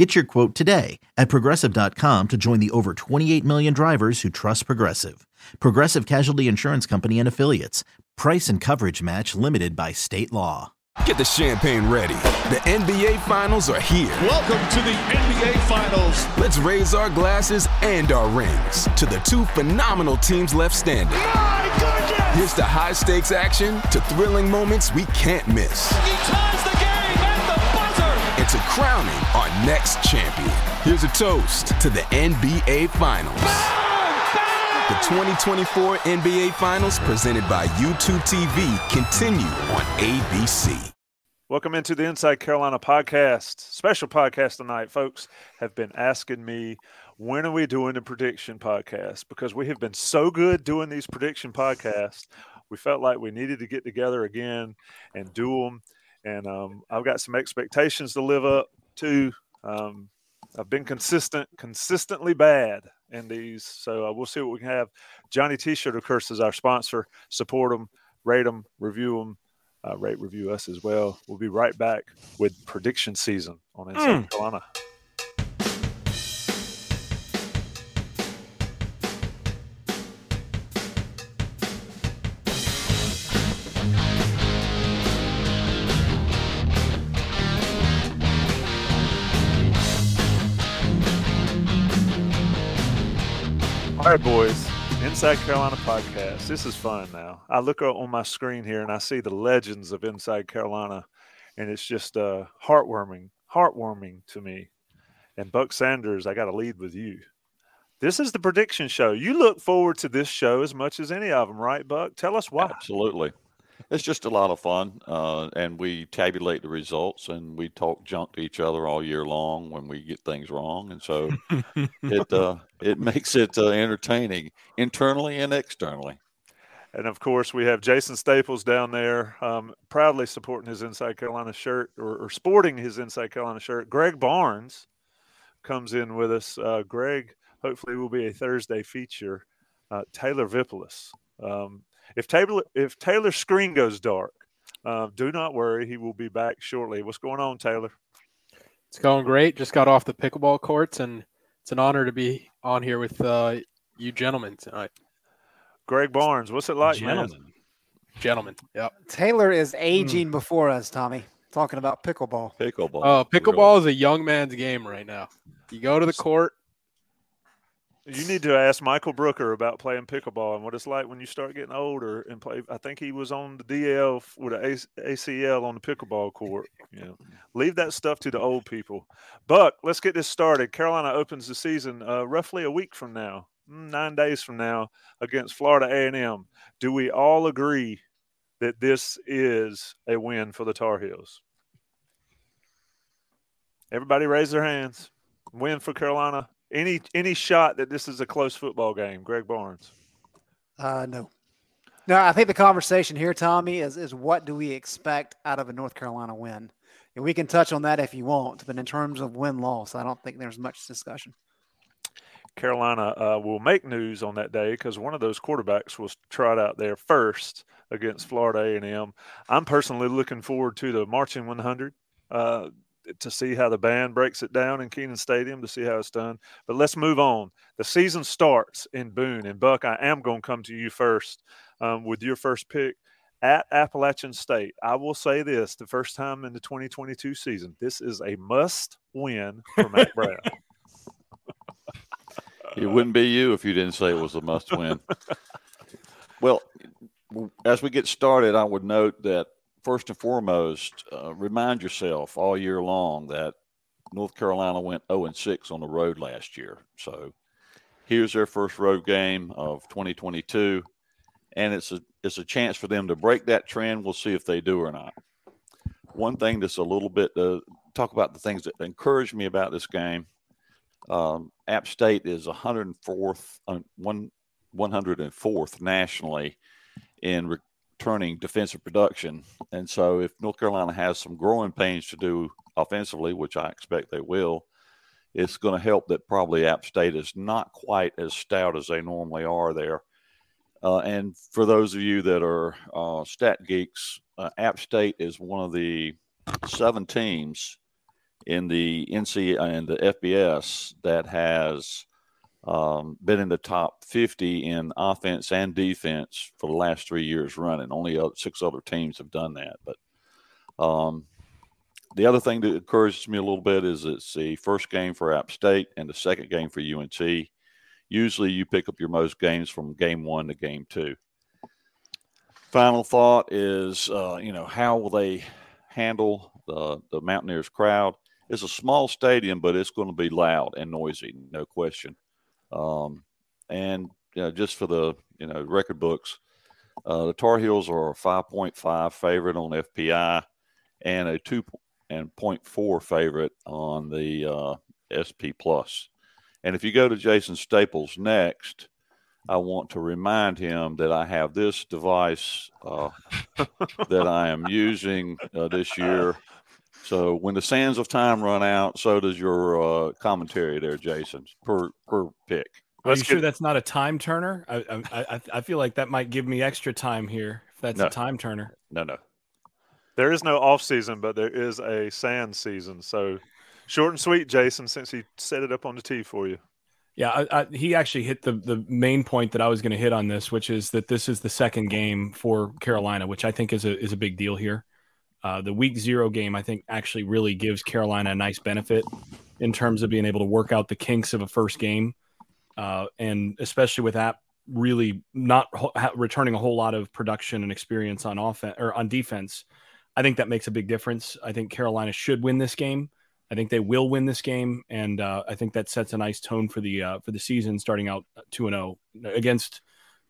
Get your quote today at progressive.com to join the over 28 million drivers who trust Progressive. Progressive Casualty Insurance Company and Affiliates. Price and coverage match limited by state law. Get the champagne ready. The NBA Finals are here. Welcome to the NBA Finals. Let's raise our glasses and our rings to the two phenomenal teams left standing. My goodness! Here's to high stakes action, to thrilling moments we can't miss. He ties the to crowning our next champion. Here's a toast to the NBA Finals. The 2024 NBA Finals, presented by YouTube TV, continue on ABC. Welcome into the Inside Carolina podcast. Special podcast tonight, folks. Have been asking me when are we doing the prediction podcast because we have been so good doing these prediction podcasts. We felt like we needed to get together again and do them. And um, I've got some expectations to live up to. Um, I've been consistent, consistently bad in these. So uh, we'll see what we can have. Johnny T-shirt, of course, is our sponsor. Support them, rate them, review them, uh, rate, review us as well. We'll be right back with prediction season on Inside Mm. Carolina. All right, boys. Inside Carolina podcast. This is fun now. I look on my screen here and I see the legends of Inside Carolina, and it's just uh, heartwarming, heartwarming to me. And Buck Sanders, I got to lead with you. This is the prediction show. You look forward to this show as much as any of them, right, Buck? Tell us why. Absolutely. It's just a lot of fun. Uh, and we tabulate the results and we talk junk to each other all year long when we get things wrong. And so it uh, it makes it uh, entertaining internally and externally. And of course, we have Jason Staples down there, um, proudly supporting his Inside Carolina shirt or, or sporting his Inside Carolina shirt. Greg Barnes comes in with us. Uh, Greg, hopefully, will be a Thursday feature. Uh, Taylor Vippolis. Um, if Taylor if Taylor's screen goes dark, uh, do not worry. He will be back shortly. What's going on, Taylor? It's going great. Just got off the pickleball courts, and it's an honor to be on here with uh, you gentlemen tonight. Greg Barnes, what's it like, man? Gentlemen. Gentlemen. Yep. Taylor is aging before us, Tommy. Talking about pickleball. Pickleball. Uh, pickleball is a young man's game right now. You go to the court. You need to ask Michael Brooker about playing pickleball and what it's like when you start getting older and play. I think he was on the DL with an ACL on the pickleball court. Know, leave that stuff to the old people. Buck, let's get this started. Carolina opens the season uh, roughly a week from now, mm, nine days from now, against Florida A&M. Do we all agree that this is a win for the Tar Heels? Everybody raise their hands. Win for Carolina. Any any shot that this is a close football game, Greg Barnes. Uh, no. No, I think the conversation here, Tommy, is is what do we expect out of a North Carolina win? And we can touch on that if you want, but in terms of win loss, I don't think there's much discussion. Carolina uh, will make news on that day because one of those quarterbacks was tried out there first against Florida A&M. I'm personally looking forward to the marching 100 uh, to see how the band breaks it down in Kenan Stadium to see how it's done. But let's move on. The season starts in Boone and Buck. I am going to come to you first um, with your first pick at Appalachian State. I will say this: the first time in the 2022 season, this is a must win for Mack Brown. It wouldn't be you if you didn't say it was a must win. well, as we get started, I would note that first and foremost, uh, remind yourself all year long that North Carolina went 0 and 6 on the road last year. So here's their first road game of 2022, and it's a it's a chance for them to break that trend. We'll see if they do or not. One thing that's a little bit uh, talk about the things that encouraged me about this game. Um, App State is 104th, uh, one 104th nationally in returning defensive production. And so, if North Carolina has some growing pains to do offensively, which I expect they will, it's going to help that probably App State is not quite as stout as they normally are there. Uh, and for those of you that are uh, stat geeks, uh, App State is one of the seven teams in the NC and the FBS that has um, been in the top 50 in offense and defense for the last three years running. Only six other teams have done that. But um, the other thing that encourages me a little bit is it's the first game for App State and the second game for UNC. Usually you pick up your most games from game one to game two. Final thought is, uh, you know, how will they handle the, the Mountaineers crowd? It's a small stadium, but it's going to be loud and noisy, no question. Um, and you know, just for the you know record books, uh, the Tar Heels are a 5.5 favorite on FPI and a two and 0.4 favorite on the uh, SP Plus. And if you go to Jason Staples next, I want to remind him that I have this device uh, that I am using uh, this year. So when the sands of time run out, so does your uh, commentary there, Jason, per per pick. Are you sure that's not a time turner? I, I I feel like that might give me extra time here if that's No. a time turner. No, no. There is no off season, but there is a sand season. So short and sweet, Jason, since he set it up on the tee for you. Yeah, I, I, he actually hit the the main point that I was going to hit on this, which is that this is the second game for Carolina, which I think is a is a big deal here. Uh, the week zero game, I think, actually really gives Carolina a nice benefit in terms of being able to work out the kinks of a first game, uh, and especially with App really not returning a whole lot of production and experience on offense or on defense. I think that makes a big difference. I think Carolina should win this game. I think they will win this game, and uh, I think that sets a nice tone for the uh, for the season, starting out two and zero against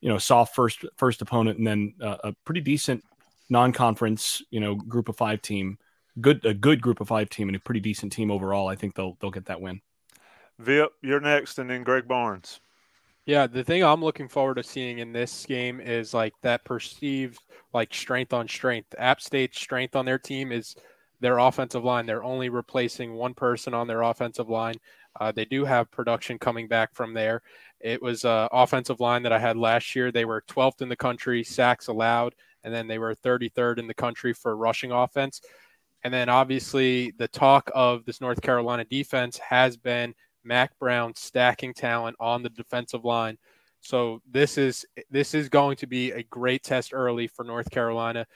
you know soft first first opponent, and then uh, a pretty decent non-conference you know group of five team, good a good group of five team, and a pretty decent team overall. I think they'll they'll get that win. Vip, you're next, and then Greg Barnes. Yeah, the thing I'm looking forward to seeing in this game is like that perceived like strength on strength. App State's strength on their team is their offensive line. They're only replacing one person on their offensive line. Uh, they do have production coming back from there. It was uh, offensive line that I had last year. They were 12th in the country sacks allowed, and then they were 33rd in the country for rushing offense. And then obviously the talk of this North Carolina defense has been Mack Brown stacking talent on the defensive line. So this is this is going to be a great test early for North Carolina.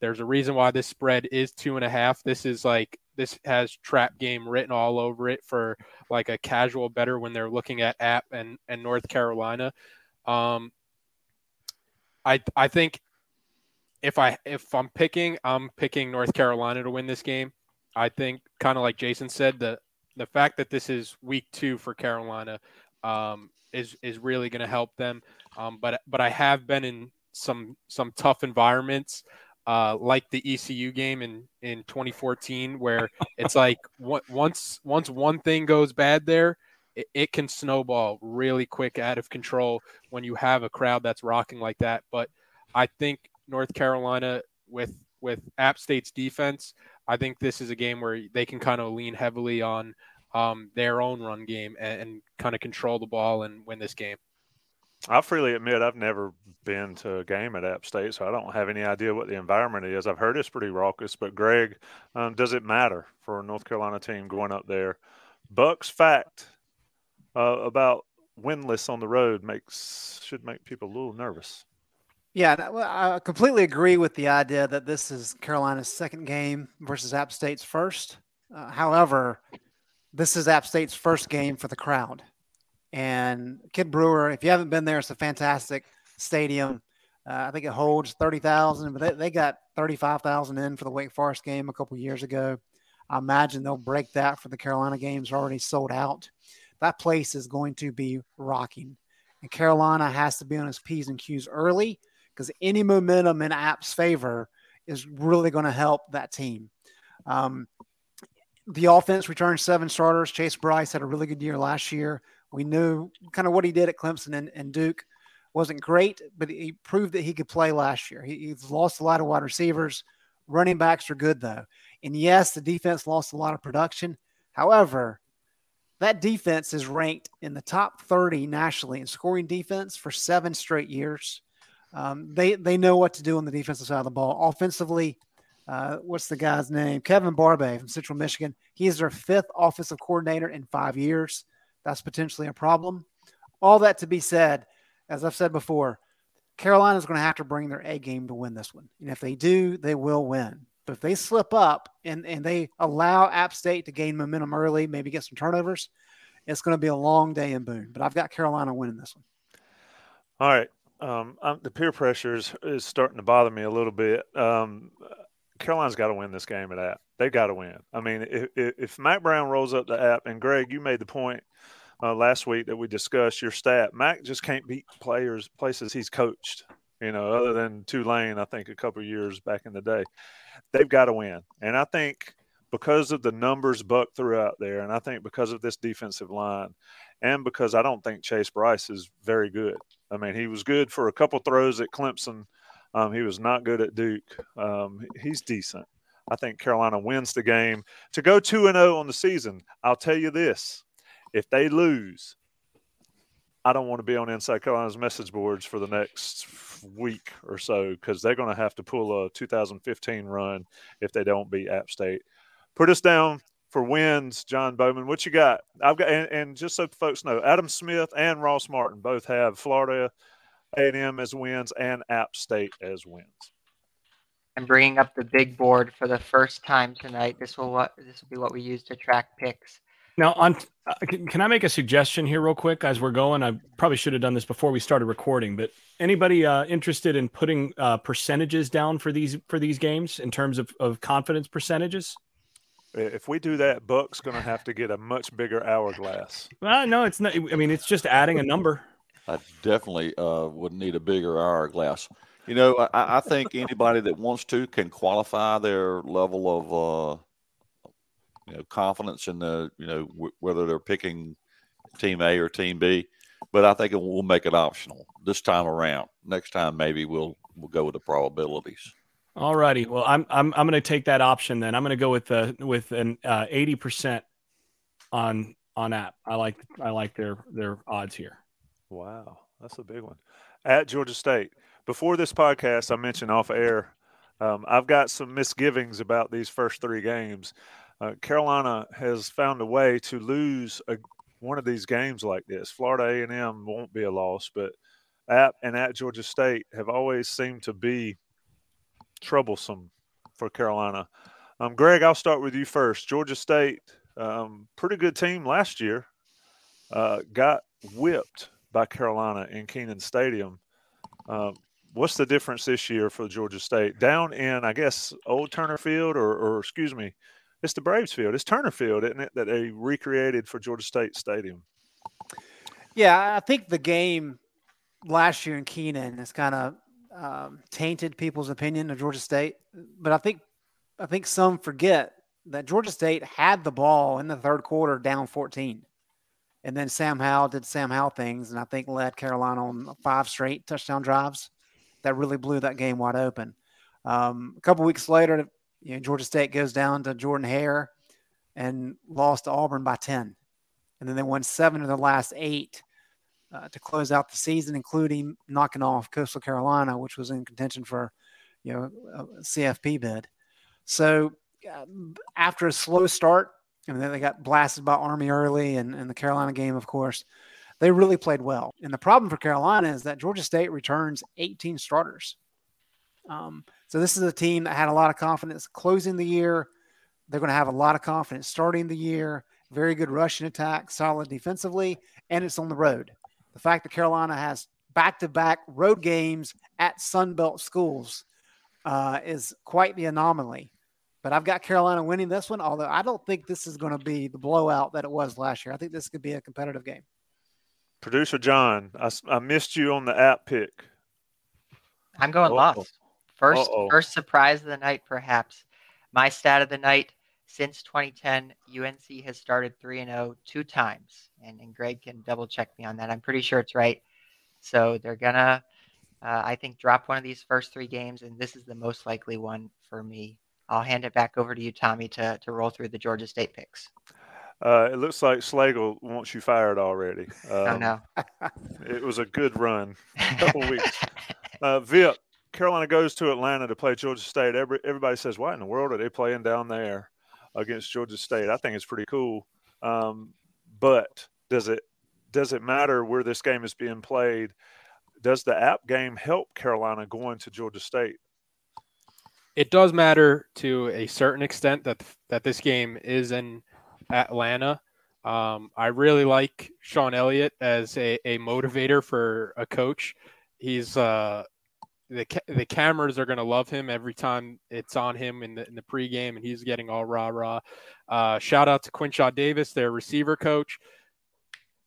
There's a reason why this spread is two and a half. This is like this has trap game written all over it for like a casual better when they're looking at App and and North Carolina. Um, I I think if I if I'm picking, I'm picking North Carolina to win this game. I think kind of like Jason said, the the fact that this is week two for Carolina um, is is really going to help them. Um, but but I have been in some some tough environments, uh, like the ECU game in in 2014, where it's like on- once once one thing goes bad there, it, it can snowball really quick out of control when you have a crowd that's rocking like that. But I think North Carolina with with App State's defense, I think this is a game where they can kind of lean heavily on um, their own run game and, and kind of control the ball and win this game. I freely admit I've never been to a game at App State, so I don't have any idea what the environment is. I've heard it's pretty raucous, but Greg, um, does it matter for a North Carolina team going up there? Buck's fact uh, about winless on the road makes should make people a little nervous. Yeah, I completely agree with the idea that this is Carolina's second game versus App State's first. Uh, however, this is App State's first game for the crowd. And Kidd Brewer, if you haven't been there, it's a fantastic stadium. Uh, I think it holds 30,000, but they, they got 35,000 in for the Wake Forest game a couple years ago. I imagine they'll break that for the Carolina games already sold out. That place is going to be rocking. And Carolina has to be on its P's and Q's early because any momentum in App's favor is really going to help that team. Um, the offense returned seven starters. Chase Brice had a really good year last year. We knew kind of what he did at Clemson and, and Duke. wasn't great, but he proved that he could play last year. He, he's lost a lot of wide receivers. Running backs are good though, and yes, the defense lost a lot of production. However, that defense is ranked in the top 30 nationally in scoring defense for seven straight years. Um, they they know what to do on the defensive side of the ball. Offensively, uh, what's the guy's name? Kevin Barbay from Central Michigan. He is their fifth offensive coordinator in five years. That's potentially a problem. All that to be said, as I've said before, Carolina is going to have to bring their A game to win this one. And if they do, they will win. But if they slip up and, and they allow App State to gain momentum early, maybe get some turnovers, it's going to be a long day in Boone. But I've got Carolina winning this one. All right. Um, the peer pressure is, is, starting to bother me a little bit. Um, Carolina's got to win this game at App. They've got to win. I mean, if, if Mack Brown rolls up the App, and Greg, you made the point uh, last week that we discussed your stat. Mack just can't beat players places he's coached. You know, other than Tulane, I think a couple years back in the day they've got to win. And I think because of the numbers Buck threw out there, and I think because of this defensive line, and because I don't think Chase Brice is very good. I mean, he was good for a couple throws at Clemson. Um, he was not good at Duke. Um, he's decent. I think Carolina wins the game to go two and zero oh on the season. I'll tell you this: if they lose, I don't want to be on Inside Carolina's message boards for the next week or so because they're going to have to pull a 2015 run if they don't beat App State. Put us down for wins, John Bowman. What you got? I've got, and, and just so folks know, Adam Smith and Ross Martin both have Florida A&M as wins and App State as wins. I'm bringing up the big board for the first time tonight. This will what this will be what we use to track picks. Now, on uh, can, can, I make a suggestion here, real quick, as we're going? I probably should have done this before we started recording, but anybody uh, interested in putting uh, percentages down for these for these games in terms of, of confidence percentages? If we do that, Buck's going to have to get a much bigger hourglass. Well, no, it's not. I mean, it's just adding a number. I definitely uh, would need a bigger hourglass. You know, I, I, think anybody that wants to can qualify their level of uh, you know confidence in the you know w- whether they're picking team A or team B. But I think we'll make it optional this time around. Next time, maybe we'll we'll go with the probabilities. All righty. Well, I'm I'm I'm going to take that option then. I'm going to go with the with an uh, eighty uh, percent on on app. I like I like their their odds here. Wow, that's a big one. At Georgia State. Before this podcast, I mentioned off air. Um, I've got some misgivings about these first three games uh, Carolina has found a way to lose a, one of these games like this. Florida A&M won't be a loss, but App and at Georgia State have always seemed to be troublesome for Carolina. Um, Greg, I'll start with you first. Georgia State, um, pretty good team last year, uh, got whipped by Carolina in Kenan Stadium. Um, what's the difference this year for Georgia State? Down in, I guess, Old Turner Field, or, or excuse me, it's the Braves Field. It's Turner Field, isn't it? That they recreated for Georgia State Stadium. Yeah, I think the game last year in Kenan has kind of um, tainted people's opinion of Georgia State. But I think I think some forget that Georgia State had the ball in the third quarter down 14. And then Sam Howell did Sam Howell things and I think led Carolina on five straight touchdown drives that really blew that game wide open. Um, a couple weeks later, you know, Georgia State goes down to Jordan Hare and lost to Auburn by 10. And then they won seven of the last eight uh, to close out the season, including knocking off Coastal Carolina, which was in contention for, you know, a CFP bid. So uh, after a slow start, and then they got blasted by Army early and, and the Carolina game, of course, they really played well. And the problem for Carolina is that Georgia State returns 18 starters. Um, so this is a team that had a lot of confidence closing the year. They're going to have a lot of confidence starting the year. Very good rushing attack, solid defensively, and it's on the road. The fact that Carolina has back-to-back road games at Sunbelt schools uh, is quite the anomaly. But I've got Carolina winning this one, although I don't think this is going to be the blowout that it was last year. I think this could be a competitive game. Producer John, I, I missed you on the app pick. I'm going Uh-oh. lost. 1st first surprise of the night, perhaps. My stat of the night since 2010, UNC has started 3 and 0 two times. And, and Greg can double check me on that. I'm pretty sure it's right. So they're gonna, uh, I think, drop one of these first three games, and this is the most likely one for me. I'll hand it back over to you, Tommy, to to roll through the Georgia State picks. Uh, it looks like Slagle wants you fired already. Um, oh no, it was a good run, a couple weeks. Uh, Vip, Carolina goes to Atlanta to play Georgia State. Every, everybody says, "Why in the world are they playing down there against Georgia State?" I think it's pretty cool. Um, but does it does it matter where this game is being played? Does the app game help Carolina going to Georgia State? It does matter to a certain extent that that this game is in Atlanta. Um, I really like Shawn Elliott as a, a motivator for a coach. He's uh, the the cameras are going to love him every time it's on him in the in the pregame, and he's getting all rah rah. Uh, shout out to Quinshad Davis, their receiver coach.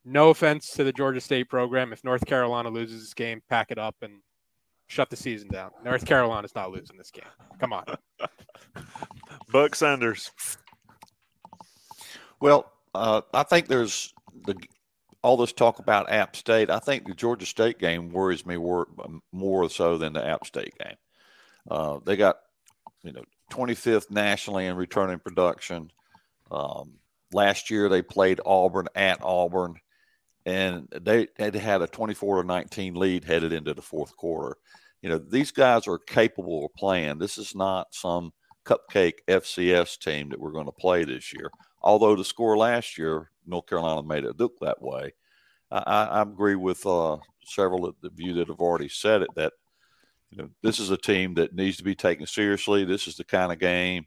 No offense to the Georgia State program. If North Carolina loses this game, pack it up and shut the season down. North Carolina's not losing this game. Come on. Buck Sanders. Well, uh, I think there's the all this talk about App State. I think the Georgia State game worries me more, more so than the App State game. Uh, they got you know 25th nationally in returning production. Um, last year they played Auburn at Auburn, and they had had a 24 to 19 lead headed into the fourth quarter. You know these guys are capable of playing. This is not some cupcake FCS team that we're going to play this year. Although the score last year, North Carolina made it look that way. I, I agree with uh, several of the view that have already said it that you know this is a team that needs to be taken seriously. This is the kind of game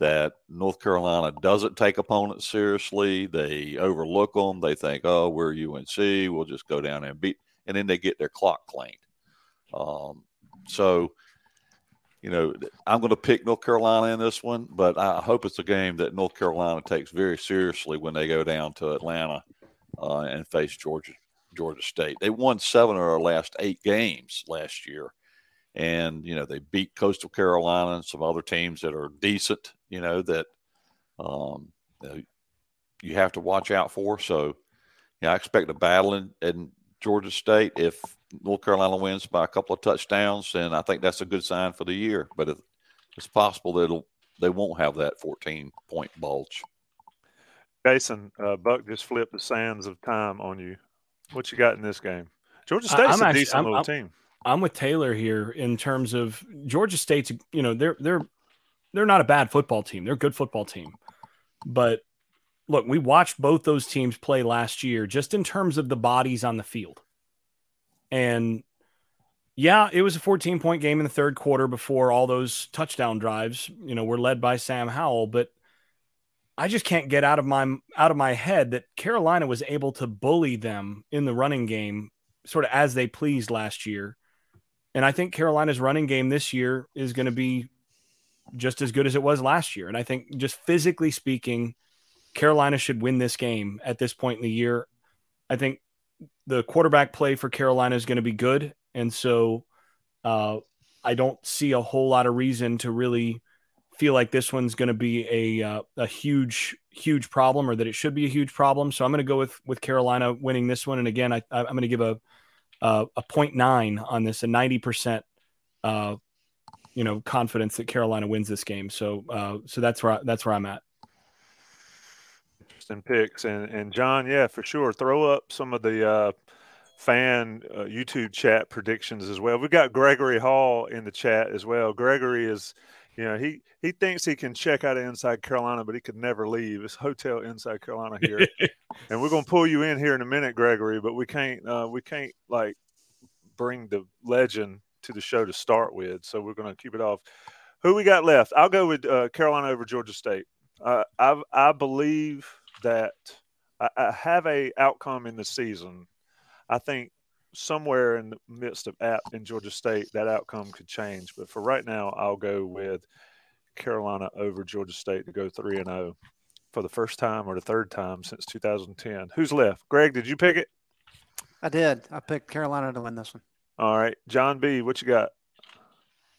that North Carolina doesn't take opponents seriously. They overlook them. They think, "Oh, we're UNC. We'll just go down and beat," and then they get their clock cleaned. Um, so you know, I'm going to pick North Carolina in this one, but I hope it's a game that North Carolina takes very seriously when they go down to Atlanta uh, and face Georgia Georgia State. They won seven of their last eight games last year, and you know they beat Coastal Carolina and some other teams that are decent. You know that um, you have to watch out for. So, yeah, I expect a battle in, in Georgia State. If North Carolina wins by a couple of touchdowns, and I think that's a good sign for the year. But it, it's possible that it'll, they won't have that 14 point bulge. Jason, uh, Buck just flipped the sands of time on you. What you got in this game? Georgia State's I'm a actually, decent I'm, little I'm, team. I'm with Taylor here in terms of Georgia State's. You know, they're they're they're not a bad football team. They're a good football team, but look, we watched both those teams play last year just in terms of the bodies on the field. And yeah, it was a 14 point game in the third quarter before all those touchdown drives, you know, were led by Sam Howell, but I just can't get out of my out of my head that Carolina was able to bully them in the running game sort of as they pleased last year. And I think Carolina's running game this year is going to be just as good as it was last year. And I think just physically speaking, Carolina should win this game at this point in the year. I think the quarterback play for Carolina is going to be good. And so uh, I don't see a whole lot of reason to really feel like this one's going to be a, uh, a huge, huge problem or that it should be a huge problem. So I'm going to go with, with Carolina winning this one. And again, I, I'm going to give a, a, a 0.9 on this, a 90%, uh, you know, confidence that Carolina wins this game. So, uh, so that's where, I, that's where I'm at interesting picks. And and John, yeah, for sure. Throw up some of the uh, fan uh, YouTube chat predictions as well. We've got Gregory Hall in the chat as well. Gregory is, you know, he he thinks he can check out of Inside Carolina, but he could never leave. It's hotel Inside Carolina here, and we're gonna pull you in here in a minute, Gregory. But we can't uh, we can't like bring the legend to the show to start with, so we're gonna keep it off. Who we got left? I'll go with uh, Carolina over Georgia State. Uh, I I believe that I, I have a outcome in the season. I think somewhere in the midst of App in Georgia State, that outcome could change. But for right now, I'll go with Carolina over Georgia State to go three and zero oh for the first time or the third time since 2010. Who's left? Greg, did you pick it? I did. I picked Carolina to win this one. All right, John B, what you got?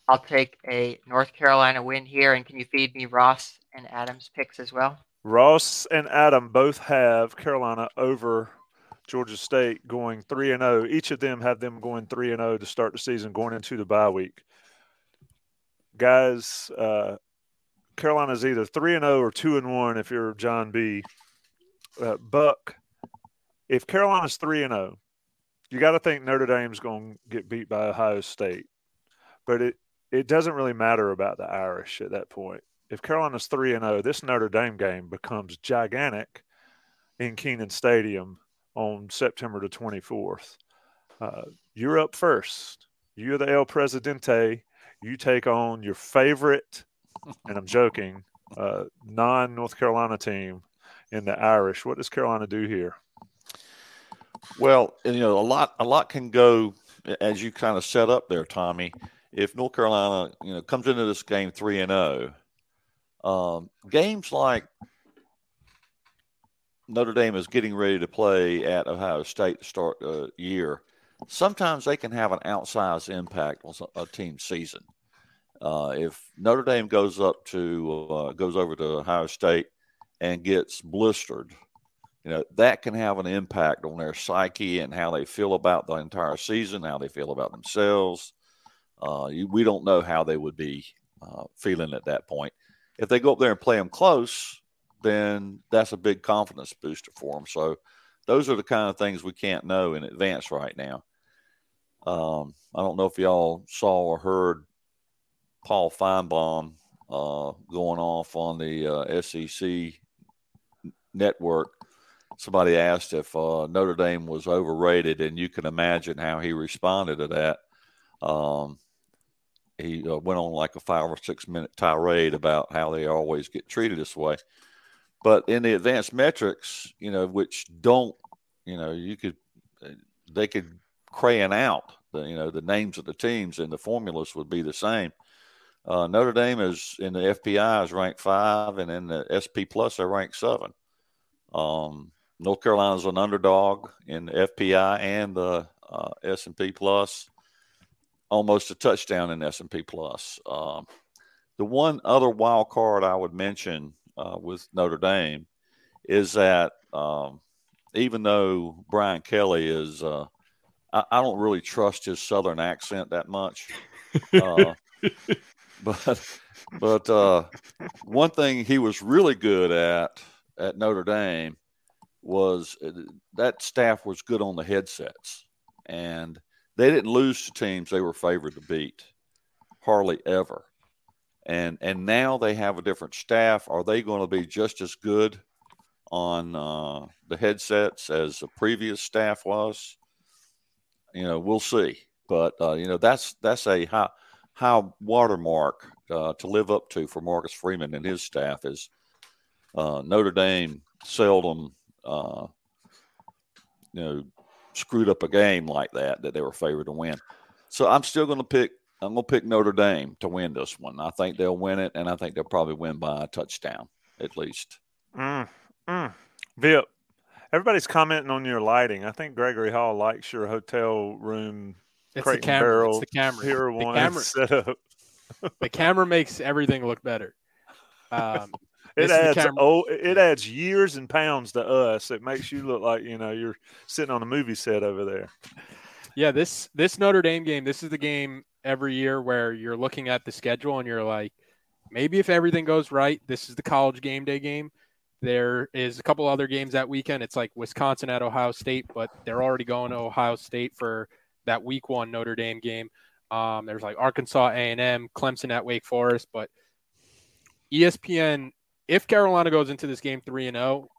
I'll take a North Carolina win here, and can you feed me Ross and Adams picks as well? Ross and Adam both have Carolina over Georgia State going three and zero. Each of them have them going three and zero to start the season, going into the bye week. Guys, uh, Carolina's either three and zero or two and one if you're John B. Uh, Buck, if Carolina's three and zero, you got to think Notre Dame's going to get beat by Ohio State, but it it doesn't really matter about the Irish at that point. If Carolina's three and zero, this Notre Dame game becomes gigantic in Kenan Stadium on September the 24th. Uh, you're up first. You're the El Presidente. You take on your favorite, and I'm joking, uh, non North Carolina team in the Irish. What does Carolina do here? Well, you know, a lot, a lot can go as you kind of set up there, Tommy. If North Carolina, you know, comes into this game three and zero, oh, um, games like Notre Dame is getting ready to play at Ohio State to start the year, sometimes they can have an outsized impact on a team's season. Uh, if Notre Dame goes up to uh, goes over to Ohio State and gets blistered, you know that can have an impact on their psyche and how they feel about the entire season, how they feel about themselves. Uh, you, we don't know how they would be uh, feeling at that point. If they go up there and play them close, then that's a big confidence booster for them. So those are the kind of things we can't know in advance right now. Um, I don't know if y'all saw or heard Paul Finebaum uh, going off on the uh, SEC network. Somebody asked if uh, Notre Dame was overrated, and you can imagine how he responded to that. Um, he uh, went on like a five or six minute tirade about how they always get treated this way. But in the advanced metrics, you know, which don't, you know, you could, they could crayon out the, you know, the names of the teams and the formulas would be the same. Uh, Notre Dame is in the FPI is ranked five, and in the SP Plus they're ranked seven. Um, North Carolina is an underdog in the FPI and the uh, S&P Plus, almost a touchdown in S&P Plus. Um, the one other wild card I would mention uh, with Notre Dame is that um, even though Brian Kelly is, uh, I, I, don't really trust his Southern accent that much. Uh, but but uh, one thing he was really good at at Notre Dame was uh, that staff was good on the headsets, and they didn't lose to teams they were favored to beat, hardly ever and and now they have a different staff. Are they going to be just as good on uh, the headsets as the previous staff was? You know, we'll see. But uh, you know, that's that's a high high watermark uh, to live up to for Marcus Freeman and his staff. Is uh, Notre Dame seldom, uh, you know, screwed up a game like that that they were favored to win. So I'm still going to pick I'm going to pick Notre Dame to win this one. I think they'll win it, and I think they'll probably win by a touchdown at least. Mm, mm. Vip, everybody's commenting on your lighting. I think Gregory Hall likes your hotel room. It's the camera. Barrel, it's the camera. Here the one camera. setup. the camera makes everything look better. Um, it adds oh, it adds years and pounds to us. It makes you look like you know you're sitting on a movie set over there. Yeah, this this Notre Dame game. This is the game every year where you're looking at the schedule and you're like, maybe if everything goes right, this is the college game day game. There is a couple other games that weekend. It's like Wisconsin at Ohio State, but they're already going to Ohio State for that week one Notre Dame game. Um, there's like Arkansas A&M, Clemson at Wake Forest, but ESPN. If Carolina goes into this game three and zero, oh,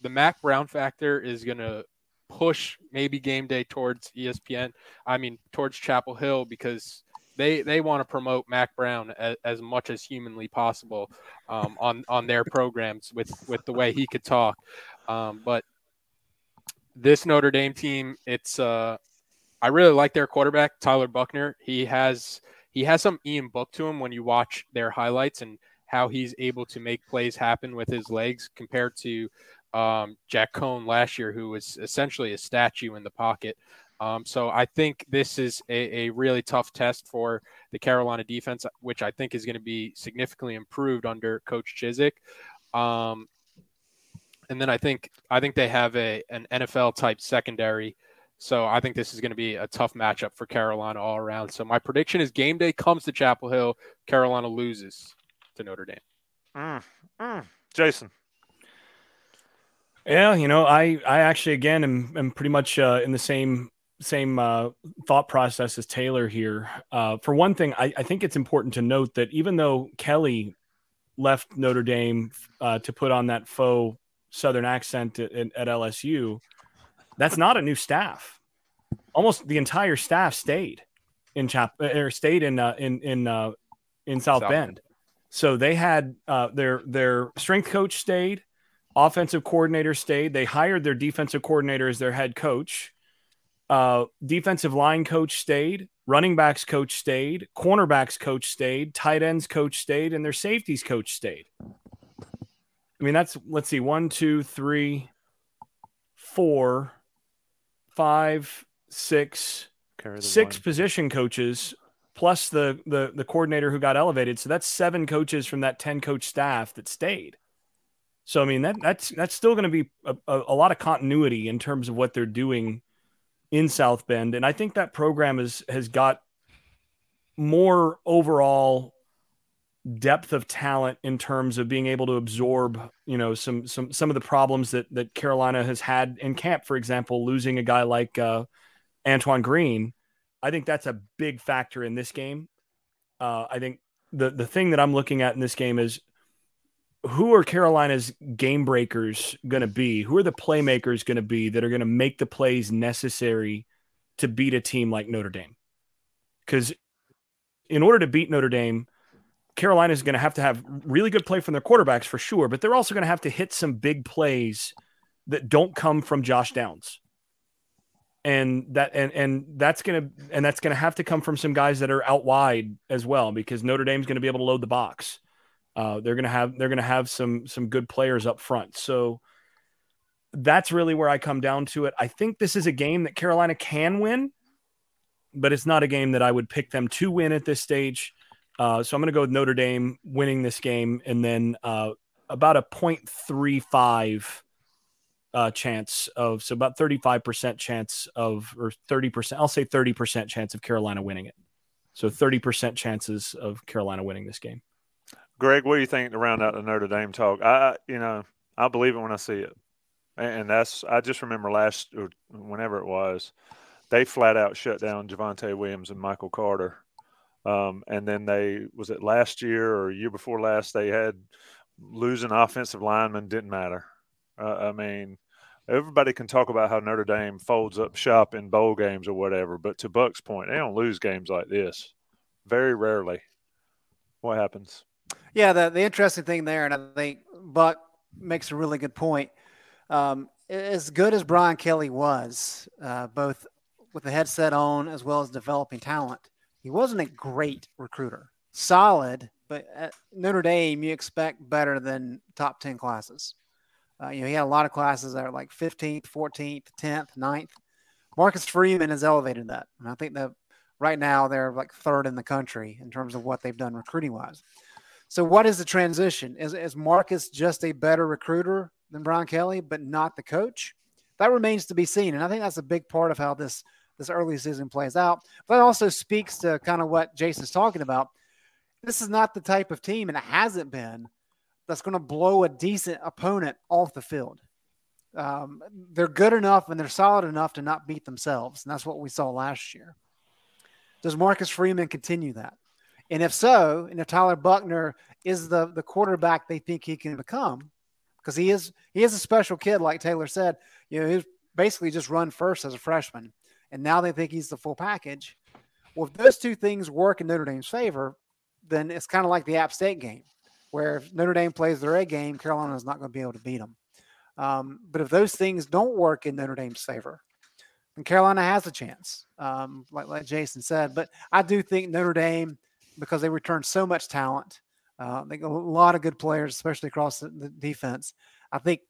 the Mack Brown factor is going to push maybe game day towards ESPN. I mean, towards Chapel Hill because they they want to promote Mack Brown as, as much as humanly possible um, on on their programs with with the way he could talk. Um, but this Notre Dame team, it's uh, I really like their quarterback Tyler Buchner. He has he has some Ian Book to him when you watch their highlights and how he's able to make plays happen with his legs compared to um, Jack Coan last year, who was essentially a statue in the pocket. Um, so I think this is a, a, really tough test for the Carolina defense, which I think is going to be significantly improved under Coach Chizik. Um, and then I think I think they have a an NFL type secondary. So I think this is going to be a tough matchup for Carolina all around. So my prediction is game day comes to Chapel Hill, Carolina loses to Notre Dame. Mm, mm. Jason. Yeah, you know, I I actually again am, am pretty much uh, in the same same uh, thought process as Taylor here. Uh, for one thing, I, I, think it's important to note that even though Kelly left Notre Dame uh, to put on that faux Southern accent at, at, LSU, that's not a new staff. Almost the entire staff stayed in Chap or stayed in uh, in in uh, in South, South Bend. Bend. So they had uh, their their strength coach stayed, offensive coordinator stayed. They hired their defensive coordinator as their head coach. Uh, defensive line coach stayed, running backs coach stayed, cornerbacks coach stayed, tight ends coach stayed, and their safeties coach stayed. I mean, that's let's see, one, two, three, four, five, six, six one. position coaches plus the the the coordinator who got elevated. So that's seven coaches from that ten coach staff that stayed. So I mean that that's that's still going to be a, a, a, lot of continuity in terms of what they're doing in South Bend, and I think that program has has got more overall depth of talent in terms of being able to absorb you know some some some of the problems that that Carolina has had in camp. For example, losing a guy like uh, Antoine Green I think that's a big factor in this game. Uh, I think the the thing that I'm looking at in this game is who are Carolina's game breakers going to be? Who are the playmakers going to be that are going to make the plays necessary to beat a team like Notre Dame? Because in order to beat Notre Dame, Carolina is going to have to have really good play from their quarterbacks for sure, but they're also going to have to hit some big plays that don't come from Josh Downs and that and and that's gonna and that's gonna have to come from some guys that are out wide as well because Notre Dame's gonna be able to load the box. Uh, they're gonna have they're gonna have some some good players up front. So that's really where I come down to it. I think this is a game that Carolina can win, but it's not a game that I would pick them to win at this stage. Uh, so I'm to go with Notre Dame winning this game and then uh, about a 0.35 uh, chance of so about 35% chance of or 30% I'll say 30% chance of Carolina winning it. So 30% chances of Carolina winning this game. Greg, what do you think to round out the Notre Dame talk? I you know, I believe it when I see it. And that's I just remember last or whenever it was, they flat out shut down Javonte Williams and Michael Carter. Um, and then they was it last year or year before last they had losing offensive linemen didn't matter. Uh, I mean, everybody can talk about how Notre Dame folds up shop in bowl games or whatever, but to Buck's point, they don't lose games like this. Very rarely. What happens? Yeah, the, the interesting thing there, and I think Buck makes a really good point. Um, as good as Brian Kelly was, uh, both with the headset on as well as developing talent, he wasn't a great recruiter. Solid, but Notre Dame, you expect better than top 10 classes. Uh, you know, he had a lot of classes that are like 15th, 14th, 10th, 9th. Marcus Freeman has elevated that. And I think that right now they're like third in the country in terms of what they've done recruiting wise. So, what is the transition? Is, is Marcus just a better recruiter than Brian Kelly, but not the coach? That remains to be seen. And I think that's a big part of how this this early season plays out. But it also speaks to kind of what Jason's talking about. This is not the type of team, and it hasn't been that's going to blow a decent opponent off the field. Um, they're good enough and they're solid enough to not beat themselves. And that's what we saw last year. Does Marcus Freeman continue that? And if so, and if Tyler Buchner is the, the quarterback they think he can become, because he is he is a special kid, like Taylor said. You know, he's basically just run first as a freshman, and now they think he's the full package. Well, if those two things work in Notre Dame's favor, then it's kind of like the App State game where if Notre Dame plays their A game, Carolina is not going to be able to beat them. Um, but if those things don't work in Notre Dame's favor, then Carolina has a chance, um, like, like Jason said. But I do think Notre Dame, because they return so much talent, uh, they got a lot of good players, especially across the, the defense. I think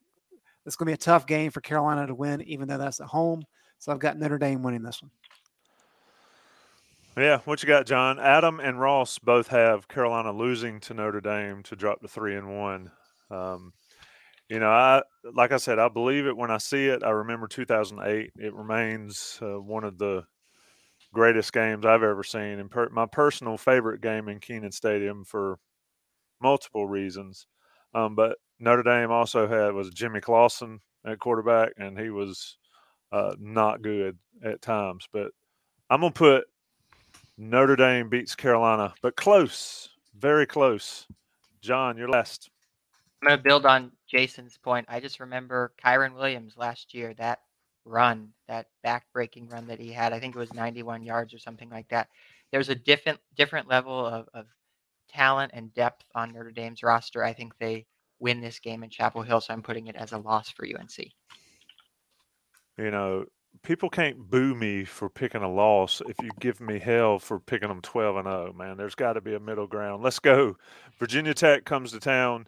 it's going to be a tough game for Carolina to win, even though that's at home. So I've got Notre Dame winning this one. Yeah, what you got, John? Adam and Ross both have Carolina losing to Notre Dame to drop to three and one. Um, You know, I like I said, I believe it when I see it. I remember 2008. It remains uh, one of the greatest games I've ever seen, and per- my personal favorite game in Kenan Stadium for multiple reasons. Um, but Notre Dame also had was Jimmy Clausen at quarterback, and he was uh, not good at times. But I'm gonna put Notre Dame beats Carolina, but close, very close. John, you're last. I'm going to build on Jason's point. I just remember Kyren Williams last year, that run, that back-breaking run that he had. I think it was 91 yards or something like that. There's a different different level of, of talent and depth on Notre Dame's roster. I think they win this game in Chapel Hill, so I'm putting it as a loss for UNC. You know, people can't boo me for picking a loss if you give me hell for picking them 12 and 0, man. There's got to be a middle ground. Let's go. Virginia Tech comes to town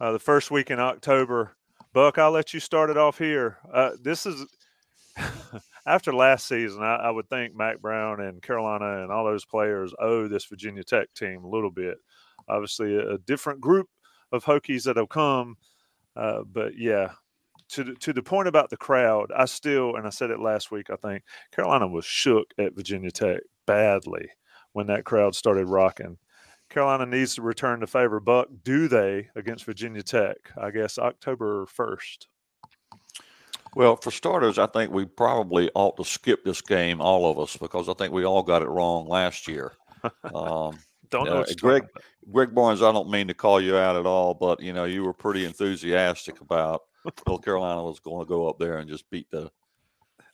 uh, the first week in October. Buck, I'll let you start it off here. Uh, this is after last season. I, I, would think Mack Brown and Carolina and all those players owe this Virginia Tech team a little bit. Obviously, a, a different group of Hokies that have come, uh, but yeah, to the, to the point about the crowd, I still, and I said it last week, I think Carolina was shook at Virginia Tech badly when that crowd started rocking. Carolina needs to return the favor. Buck, do they against Virginia Tech? I guess October 1st. Well, for starters, I think we probably ought to skip this game, all of us, because I think we all got it wrong last year. Um, don't know. Uh, Greg, Greg Barnes, I don't mean to call you out at all, but you know you were pretty enthusiastic about North Carolina was going to go up there and just beat the.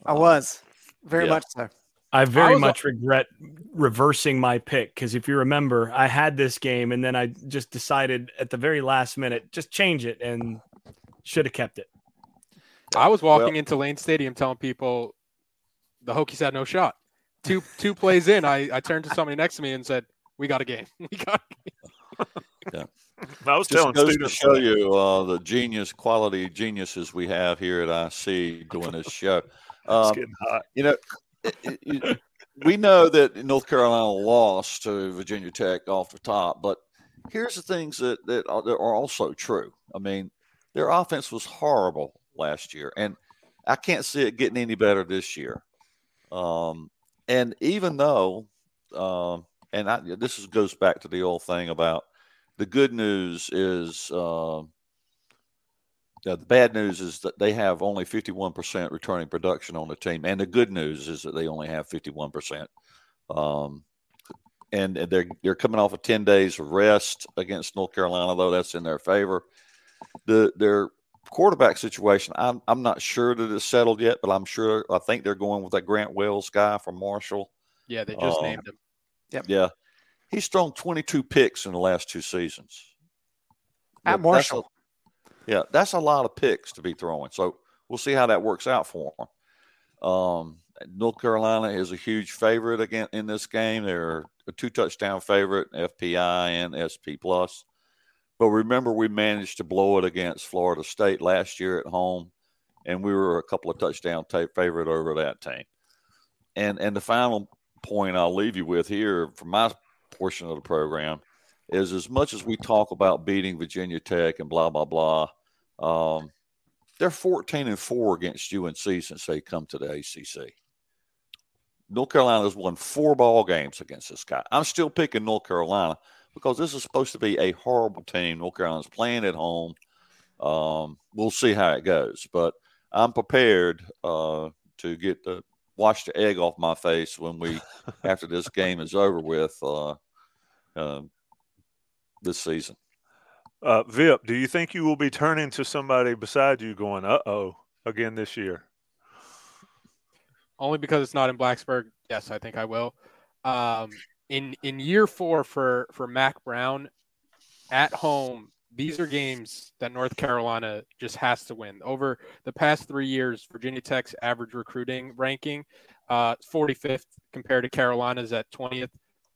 I uh, was very yeah. much so. I very I much regret reversing my pick because if you remember, I had this game and then I just decided at the very last minute just change it and should have kept it. I was walking well, into Lane Stadium telling people the Hokies had no shot. Two two plays in, I, I turned to somebody next to me and said, "We got a game. We got." A game. yeah. I was Just telling goes to show you uh, the genius quality geniuses we have here at IC doing this show. Um, you know, it, it, we know that North Carolina lost to Virginia Tech off the top, but here's the things that, that are, that are also true. I mean, their offense was horrible last year, and I can't see it getting any better this year. Um, and even though, um, and I, this is, goes back to the old thing about the good news is uh, the bad news is that they have only 51% returning production on the team. And the good news is that they only have 51%. Um, and they're, they're coming off of 10 days of rest against North Carolina, though that's in their favor. The, their quarterback situation, I'm, I'm not sure that it's settled yet, but I'm sure, I think they're going with that Grant Wells guy from Marshall. Yeah, they just um, named him. Yep. Yeah. He's thrown 22 picks in the last two seasons. At Marshall. That's a, yeah, that's a lot of picks to be throwing. So we'll see how that works out for him. Um, North Carolina is a huge favorite again in this game. They're a two touchdown favorite, FPI and SP plus. But remember, we managed to blow it against Florida State last year at home, and we were a couple of touchdown tape favorite over that team. And and the final point I'll leave you with here, from my portion of the program is as much as we talk about beating Virginia Tech and blah blah blah, um, they're 14 and four against UNC since they come to the ACC. North Carolina has won four ball games against this guy. I'm still picking North Carolina because this is supposed to be a horrible team. North Carolina's playing at home. Um, we'll see how it goes, but I'm prepared uh, to get the wash the egg off my face when we after this game is over with uh, uh, this season. Uh, Vip, do you think you will be turning to somebody beside you going, uh oh, again this year? Only because it's not in Blacksburg. Yes, I think I will. Um, in in year four for for Mack Brown at home, these are games that North Carolina just has to win. Over the past three years, Virginia Tech's average recruiting ranking, uh, 45th compared to Carolina's at 20th.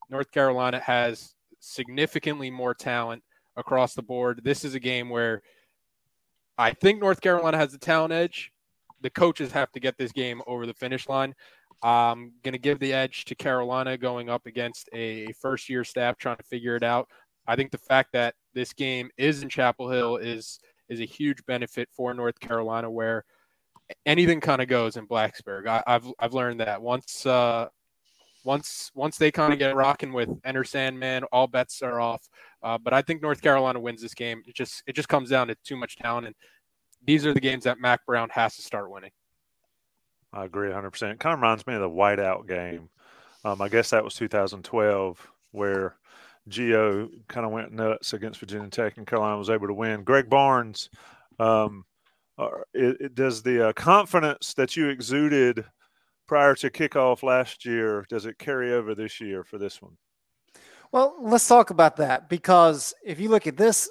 North Carolina has significantly more talent across the board. This is a game where I think North Carolina has the talent edge. The coaches have to get this game over the finish line. I'm going to give the edge to Carolina going up against a first year staff trying to figure it out. I think the fact that this game is in Chapel Hill is is a huge benefit for North Carolina, where anything kind of goes in Blacksburg. I, have I've learned that once uh, once once they kind of get rocking with Enter Sandman, all bets are off. Uh, but I think North Carolina wins this game. It just it just comes down to too much talent, and these are the games that Mack Brown has to start winning. I agree 100. percent Kind of reminds me of the whiteout game. Um, I guess that was 2012 where Gio kind of went nuts against Virginia Tech and Carolina was able to win. Greg Barnes, um, it, it, does the uh, confidence that you exuded prior to kickoff last year does it carry over this year for this one? Well, let's talk about that because if you look at this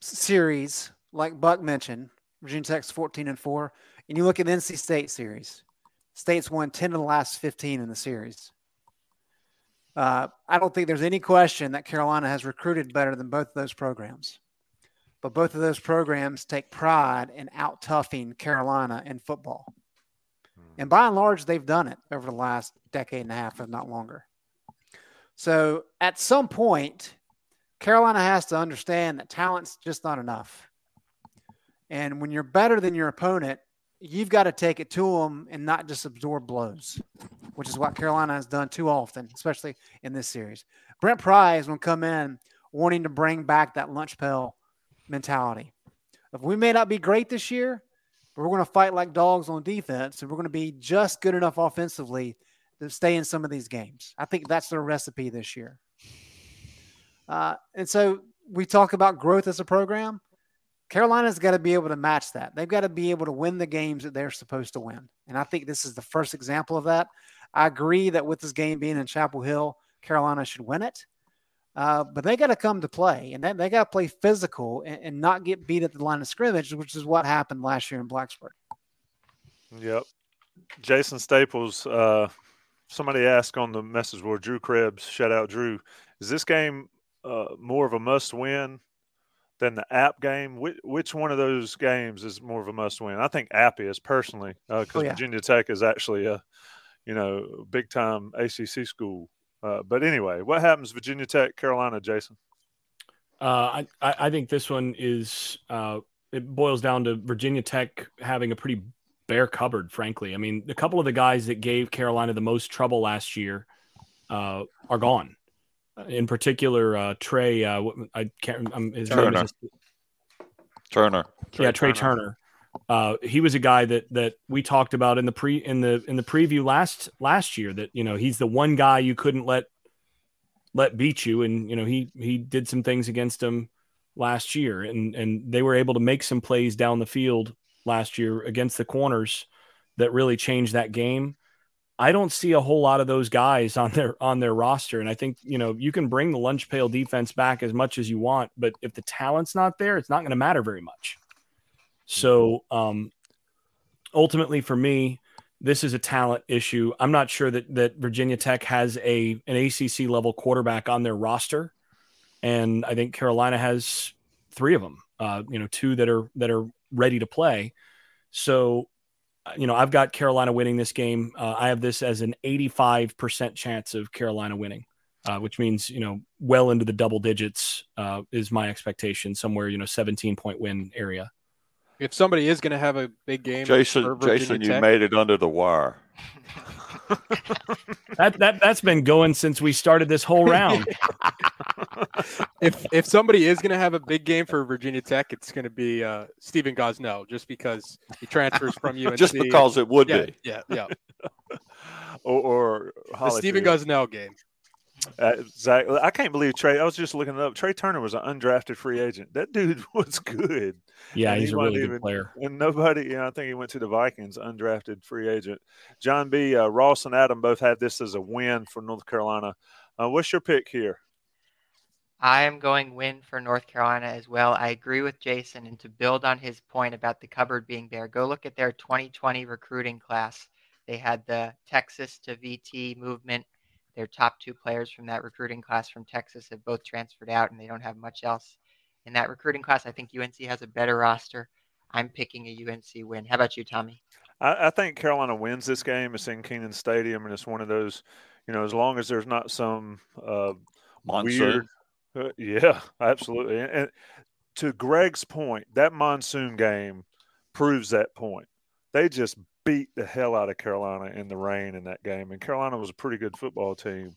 series, like Buck mentioned, Virginia Tech's 14 and 4, and you look at the NC State series, State's won 10 of the last 15 in the series. Uh, I don't think there's any question that Carolina has recruited better than both of those programs. But both of those programs take pride in out toughing Carolina in football. Hmm. And by and large, they've done it over the last decade and a half, if not longer. So at some point, Carolina has to understand that talent's just not enough. And when you're better than your opponent, you've got to take it to them and not just absorb blows, which is what Carolina has done too often, especially in this series. Brent Pry will come in wanting to bring back that lunch pail mentality. If we may not be great this year, but we're going to fight like dogs on defense, and we're going to be just good enough offensively to stay in some of these games. I think that's their recipe this year. Uh, and so we talk about growth as a program. Carolina's got to be able to match that. They've got to be able to win the games that they're supposed to win. And I think this is the first example of that. I agree that with this game being in Chapel Hill, Carolina should win it. Uh, but they got to come to play and they, got to play physical and, and, not get beat at the line of scrimmage, which is what happened last year in Blacksburg. Yep. Jason Staples, uh, somebody asked on the message board, Drew Krebs, shout out Drew, is this game uh, more of a must win than the app game? Which, which, one of those games is more of a must win? I think app is personally because uh, oh, yeah. Virginia Tech is actually a you know big time ACC school. Uh, but anyway, what happens Virginia Tech, Carolina, Jason? Uh, I I think this one is uh, it boils down to Virginia Tech having a pretty bare cupboard. Frankly, I mean, a couple of the guys that gave Carolina the most trouble last year uh, are gone in particular, uh, Tre. Uh, I can't. Um, his Turner. name is Turner. yeah, Tre Turner. Turner. Uh, he was a guy that that we talked about in the pre in the in the preview last last year. That you know he's the one guy you couldn't let let beat you, and you know he he did some things against him last year, and and they were able to make some plays down the field last year against the corners that really changed that game. I don't see a whole lot of those guys on their on their roster. And I think, you know, you can bring the lunch pail defense back as much as you want, but if the talent's not there, it's not going to matter very much. So um ultimately for me, this is a talent issue. I'm not sure that that Virginia Tech has a an ACC level quarterback on their roster. And I think Carolina has three of them. Uh, you know, two that are that are ready to play. So you know, I've got Carolina winning this game. Uh, I have this as an 85% chance of Carolina winning, uh, which means, you know, well into the double digits uh, is my expectation, somewhere, you know, 17 point win area. If somebody is going to have a big game, Jason, Jason, Tech, you made it under the wire. that that that's been going since we started this whole round. if if somebody is going to have a big game for Virginia Tech, it's going to be uh, Stephen Gosnell, just because he transfers from UNC. just because it would yeah, be. Yeah, yeah. or, or the Stephen Gosnell game. Uh, exactly. I can't believe Tre. I was just looking it up. Tre Turner was an undrafted free agent. That dude was good. Yeah, and he's he a really even, good player. And nobody, you know, I think he went to the Vikings, undrafted free agent. John B. Uh, Ross and Adam both had this as a win for North Carolina. Uh, what's your pick here? I am going win for North Carolina as well. I agree with Jason. And to build on his point about the cupboard being there, go look at their 2020 recruiting class. They had the Texas to VT movement their top two players from that recruiting class from Texas have both transferred out, and they don't have much else in that recruiting class. I think UNC has a better roster. I'm picking a UNC win. How about you, Tommy? I, I think Carolina wins this game. It's in Kenan Stadium, and it's one of those, you know, as long as there's not some uh, weird. Uh, yeah, absolutely. And, to Greg's point, that monsoon game proves that point. They just beat the hell out of Carolina in the rain in that game, and Carolina was a pretty good football team.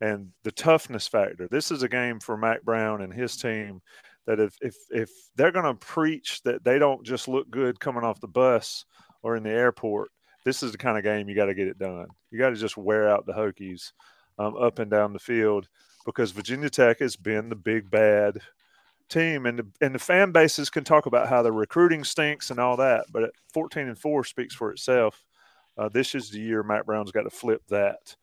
And the toughness factor. This is a game for Mack Brown and his team that if if if they're going to preach that they don't just look good coming off the bus or in the airport, this is the kind of game you got to get it done. You got to just wear out the Hokies um, up and down the field because Virginia Tech has been the big bad team, and the, and the fan bases can talk about how the recruiting stinks and all that, but at 14 and four speaks for itself. Uh, this is the year Mack Brown's got to flip that.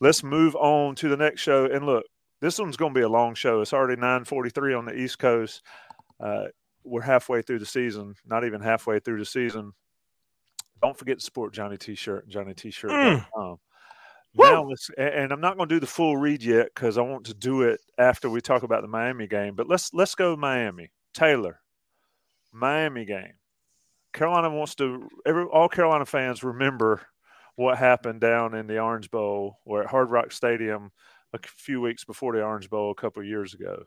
Let's move on to the next show. And look, this one's going to be a long show. It's already 9:43 on the East Coast. Uh, we're halfway through the season, not even halfway through the season. Don't forget to support Johnny T-shirt, JohnnyT-shirt.com. Mm. Now let's, and I'm not going to do the full read yet because I want to do it after we talk about the Miami game. But let's let's go Miami. Taylor, Miami game. Carolina wants to. Every all Carolina fans remember what happened down in the Orange Bowl or at Hard Rock Stadium a few weeks before the Orange Bowl a couple years ago,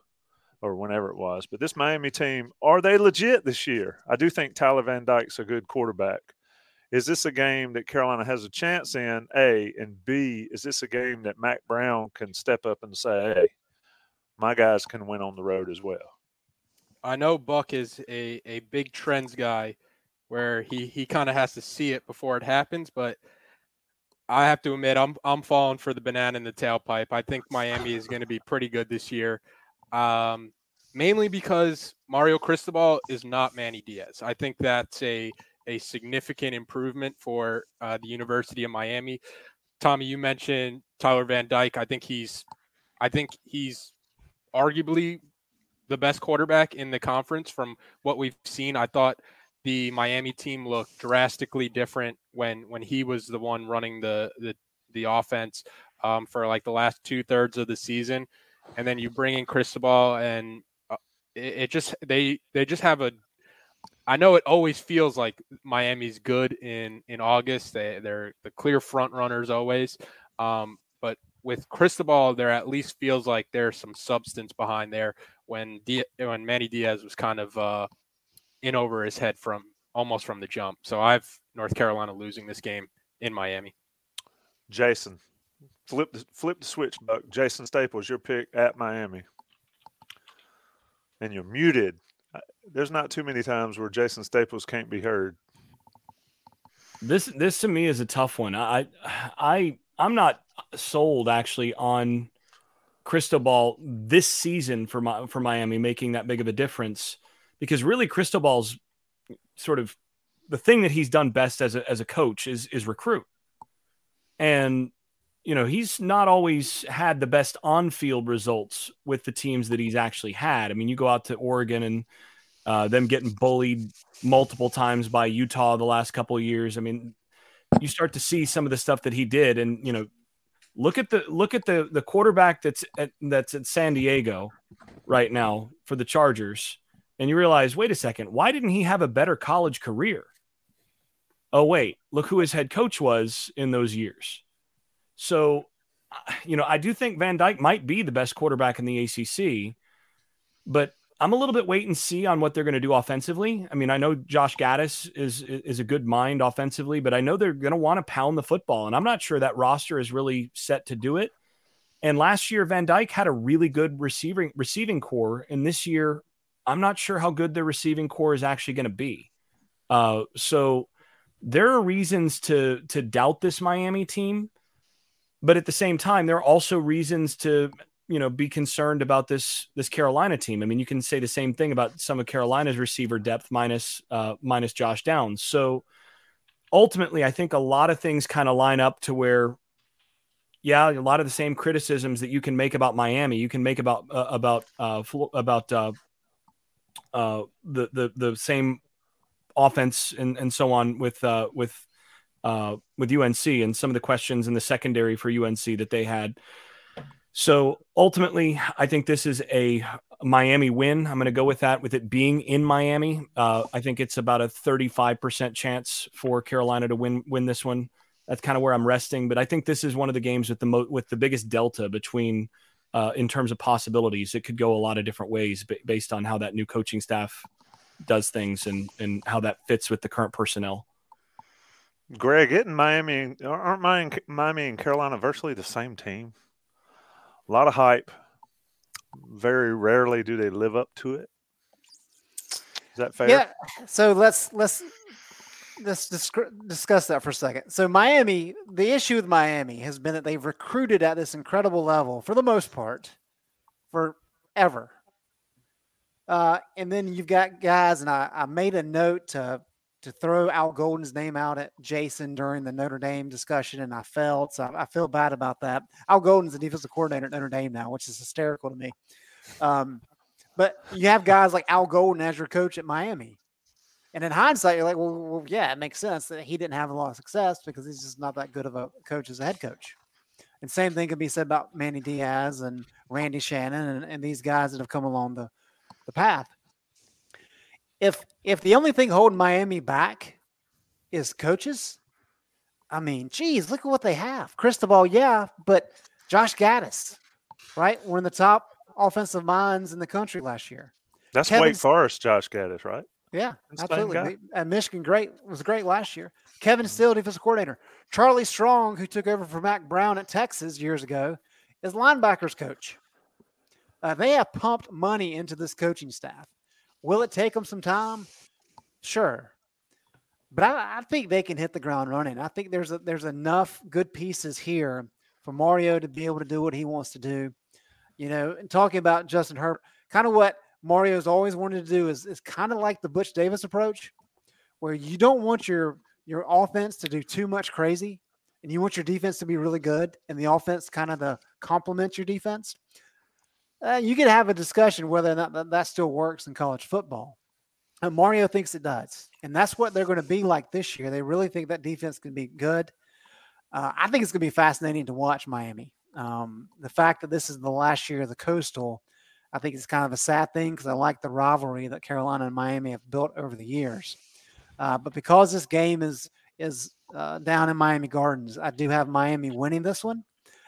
or whenever it was. But this Miami team, are they legit this year? I do think Tyler Van Dyke's a good quarterback. Is this a game that Carolina has a chance in? A and B, is this a game that Mack Brown can step up and say, "Hey, my guys can win on the road as well"? I know Buck is a, a big trends guy, where he he kind of has to see it before it happens. But I have to admit, I'm I'm falling for the banana in the tailpipe. I think Miami is going to be pretty good this year. Um, mainly because Mario Cristobal is not Manny Diaz. I think that's a a significant improvement for uh, the University of Miami. Tommy, you mentioned Tyler Van Dyke. I think he's, I think he's arguably the best quarterback in the conference from what we've seen. I thought the Miami team looked drastically different when when he was the one running the the, the offense um, for like the last two thirds of the season, and then you bring in Cristobal and uh, it, it just they they just have a I know it always feels like Miami's good in in August. They they're the clear front runners always. Um, but with Cristobal, there at least feels like there's some substance behind there. When when Manny Diaz was kind of uh, in over his head from almost from the jump. So I've North Carolina losing this game in Miami. Jason, flip the flip the switch, Buck. Jason Staples, your pick at Miami, and you're muted there's not too many times where Jason Staples can't be heard. This this to me is a tough one. I I I'm not sold actually on Cristobal this season for my for Miami making that big of a difference because really Cristobal's sort of the thing that he's done best as a as a coach is is recruit. And you know, he's not always had the best on-field results with the teams that he's actually had. I mean, you go out to Oregon and uh, them getting bullied multiple times by Utah the last couple of years. I mean, you start to see some of the stuff that he did, and you know, look at the look at the the quarterback that's at, that's at San Diego right now for the Chargers, and you realize, wait a second, why didn't he have a better college career? Oh wait, look who his head coach was in those years. So, uh, you know, I do think Van Dyke might be the best quarterback in the ACC, but I'm a little bit wait and see on what they're going to do offensively. I mean, I know Josh Gattis is is a good mind offensively, but I know they're going to want to pound the football, and I'm not sure that roster is really set to do it. And last year, Van Dyke had a really good receiving receiving core, and this year, I'm not sure how good their receiving core is actually going to be. Uh, so there are reasons to to doubt this Miami team, but at the same time, there are also reasons to you know be concerned about this this Carolina team. I mean, you can say the same thing about some of Carolina's receiver depth minus uh, minus Josh Downs. So ultimately, I think a lot of things kind of line up to where, yeah, a lot of the same criticisms that you can make about Miami, you can make about uh, about uh, about uh, uh, the the the same offense and and so on with uh, with uh, with UNC and some of the questions in the secondary for UNC that they had. So ultimately, I think this is a Miami win. I'm going to go with that, with it being in Miami. Uh, I think it's about a 35% chance for Carolina to win win this one. That's kind of where I'm resting. But I think this is one of the games with the mo- with the biggest delta between uh, in terms of possibilities. It could go a lot of different ways based on how that new coaching staff does things and and how that fits with the current personnel. Greg, isn't Miami aren't Miami, Miami and Carolina virtually the same team? A lot of hype. Very rarely do they live up to it. Is that fair? Yeah. So let's let's let's discuss that for a second. So Miami, the issue with Miami has been that they've recruited at this incredible level for the most part forever. Uh, and then you've got guys, and I, I made a note to to throw Al Golden's name out at Jason during the Notre Dame discussion, and I felt so I, I feel bad about that. Al Golden's the defensive coordinator at Notre Dame now, which is hysterical to me. Um, but you have guys like Al Golden as your coach at Miami. And in hindsight, you're like, well, well, yeah, it makes sense that he didn't have a lot of success because he's just not that good of a coach as a head coach. And same thing can be said about Manny Diaz and Randy Shannon and, and these guys that have come along the, the path if if the only thing holding Miami back is coaches, I mean, geez, look at what they have. Cristobal, yeah, but Josh Gattis, right? We're in the top offensive minds in the country last year. That's Kevin, Wake Forest, Josh Gattis, right? Yeah, absolutely. And Michigan, great was great last year. Kevin. Steele, defensive coordinator. Charlie Strong, who took over for Mack Brown at Texas years ago, is linebackers coach. Uh, they have pumped money into this coaching staff. Will it take them some time? Sure. But I, I, think they can hit the ground running. I think there's a, there's enough good pieces here for Mario to be able to do what he wants to do. You know, and talking about Justin Herbert, kind of what Mario's always wanted to do is, is kind of like the Butch Davis approach, where you don't want your your offense to do too much crazy, and you want your defense to be really good, and the offense kind of to complement your defense uh, you could have a discussion whether or not that, that still works in college football. And Mario thinks it does. And that's what they're going to be like this year. They really think that defense can be good. Uh, I think it's going to be fascinating to watch Miami. Um, the fact that this is the last year of the Coastal, I think it's kind of a sad thing because I like the rivalry that Carolina and Miami have built over the years. Uh, but because this game is is uh, down in Miami Gardens, I do have Miami winning this one,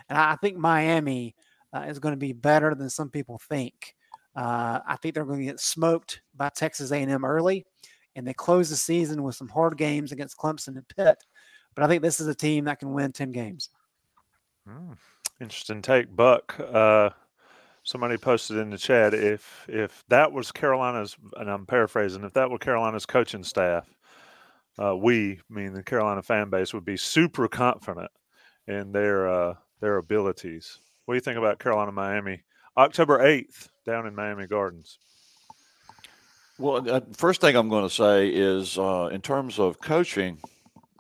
and I think Miami uh, is going to be better than some people think. Uh, I think they're going to get smoked by Texas A&M early, and they close the season with some hard games against Clemson and Pitt. But I think this is a team that can win ten games. Mm, interesting take, Buck. Somebody posted in the chat if if that was Carolina's, and I'm paraphrasing, if that were Carolina's coaching staff, uh, we, mean the Carolina fan base, would be super confident in their uh, their abilities. What do you think about Carolina Miami? October 8th down in Miami Gardens. Well, uh, first thing I'm going to say is uh, in terms of coaching,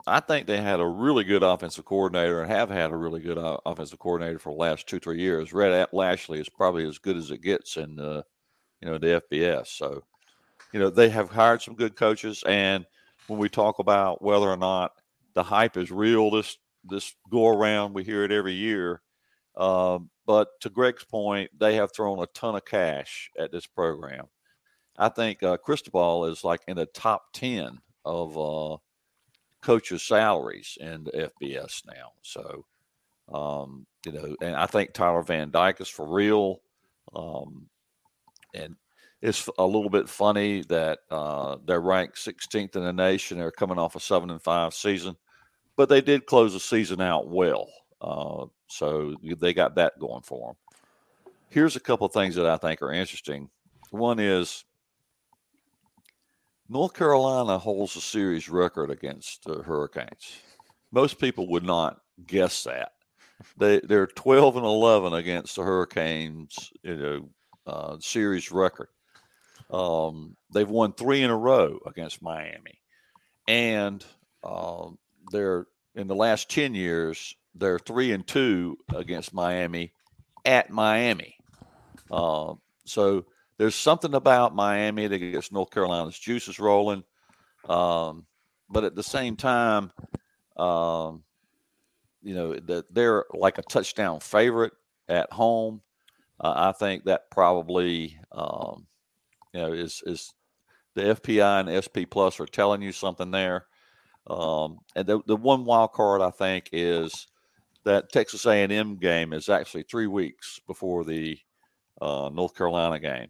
I think they had a really good offensive coordinator and have had a really good offensive coordinator for the last two, three years. Rhett Lashlee is probably as good as it gets in, uh, you know, the FBS. So, you know, they have hired some good coaches. And when we talk about whether or not the hype is real, this this go around, we hear it every year. Um, but to Greg's point, they have thrown a ton of cash at this program. I think uh, Cristobal is like in the top 10 of uh, coaches' salaries in the FBS now. So, um, you know, and I think Tyler Van Dyke is for real. Um, and it's a little bit funny that uh, they're ranked 16th in the nation. They're coming off a seven and five season, but they did close the season out well. Uh, so they got that going for them. Here's a couple of things that I think are interesting. One is North Carolina holds a series record against the Hurricanes. Most people would not guess that. They they're 12 and 11 against the Hurricanes, you know, uh, series record. Um, they've won three in a row against Miami, and uh, they're in the last 10 years they're three and two against Miami at Miami. Uh, so there's something about Miami that gets North Carolina's juices rolling. Um, but at the same time, um, you know, that they're like a touchdown favorite at home. Uh, I think that probably, um, you know, is is the FPI and SP Plus are telling you something there. Um, and the the one wild card I think is that Texas A&M game is actually three weeks before the uh, North Carolina game,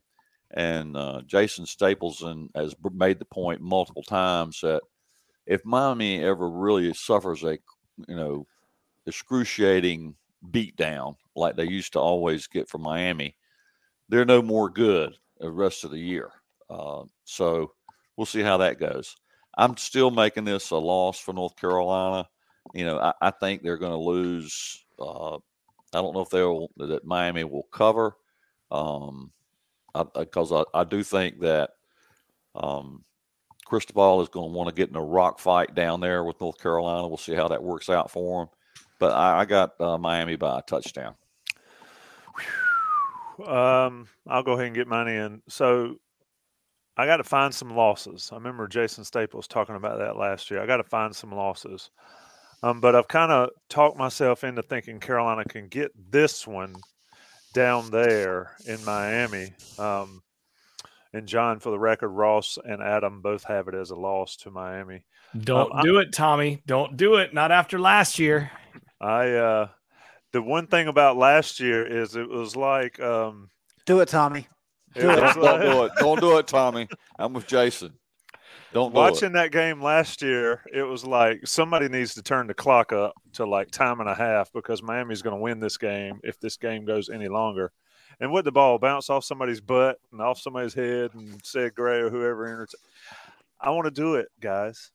and uh, Jason Stapleton has made the point multiple times that if Miami ever really suffers a you know excruciating beatdown like they used to always get from Miami, they're no more good the rest of the year. Uh, so we'll see how that goes. I'm still making this a loss for North Carolina. You know, I, I think they're going to lose. Uh, I don't know if they'll that Miami will cover, um, because I, I, I, do think that um, Cristobal is going to want to get in a rock fight down there with North Carolina. We'll see how that works out for him. But I, I got uh, Miami by a touchdown. Um, I'll go ahead and get mine in. So I got to find some losses. I remember Jason Staples talking about that last year. I got to find some losses. Um, but I've kind of talked myself into thinking Carolina can get this one down there in Miami. Um, and John, for the record, Ross and Adam both have it as a loss to Miami. Don't um, do I, it, Tommy. Don't do it. Not after last year. I uh, the one thing about last year is it was like um, do it, Tommy. Do it. Don't, don't do it. Don't do it, Tommy. I'm with Jason. Don't watching that game last year. It was like somebody needs to turn the clock up to like time and a half because Miami's going to win this game if this game goes any longer. And with the ball bounce off somebody's butt and off somebody's head and said Gray or whoever enters. I want to do it, guys.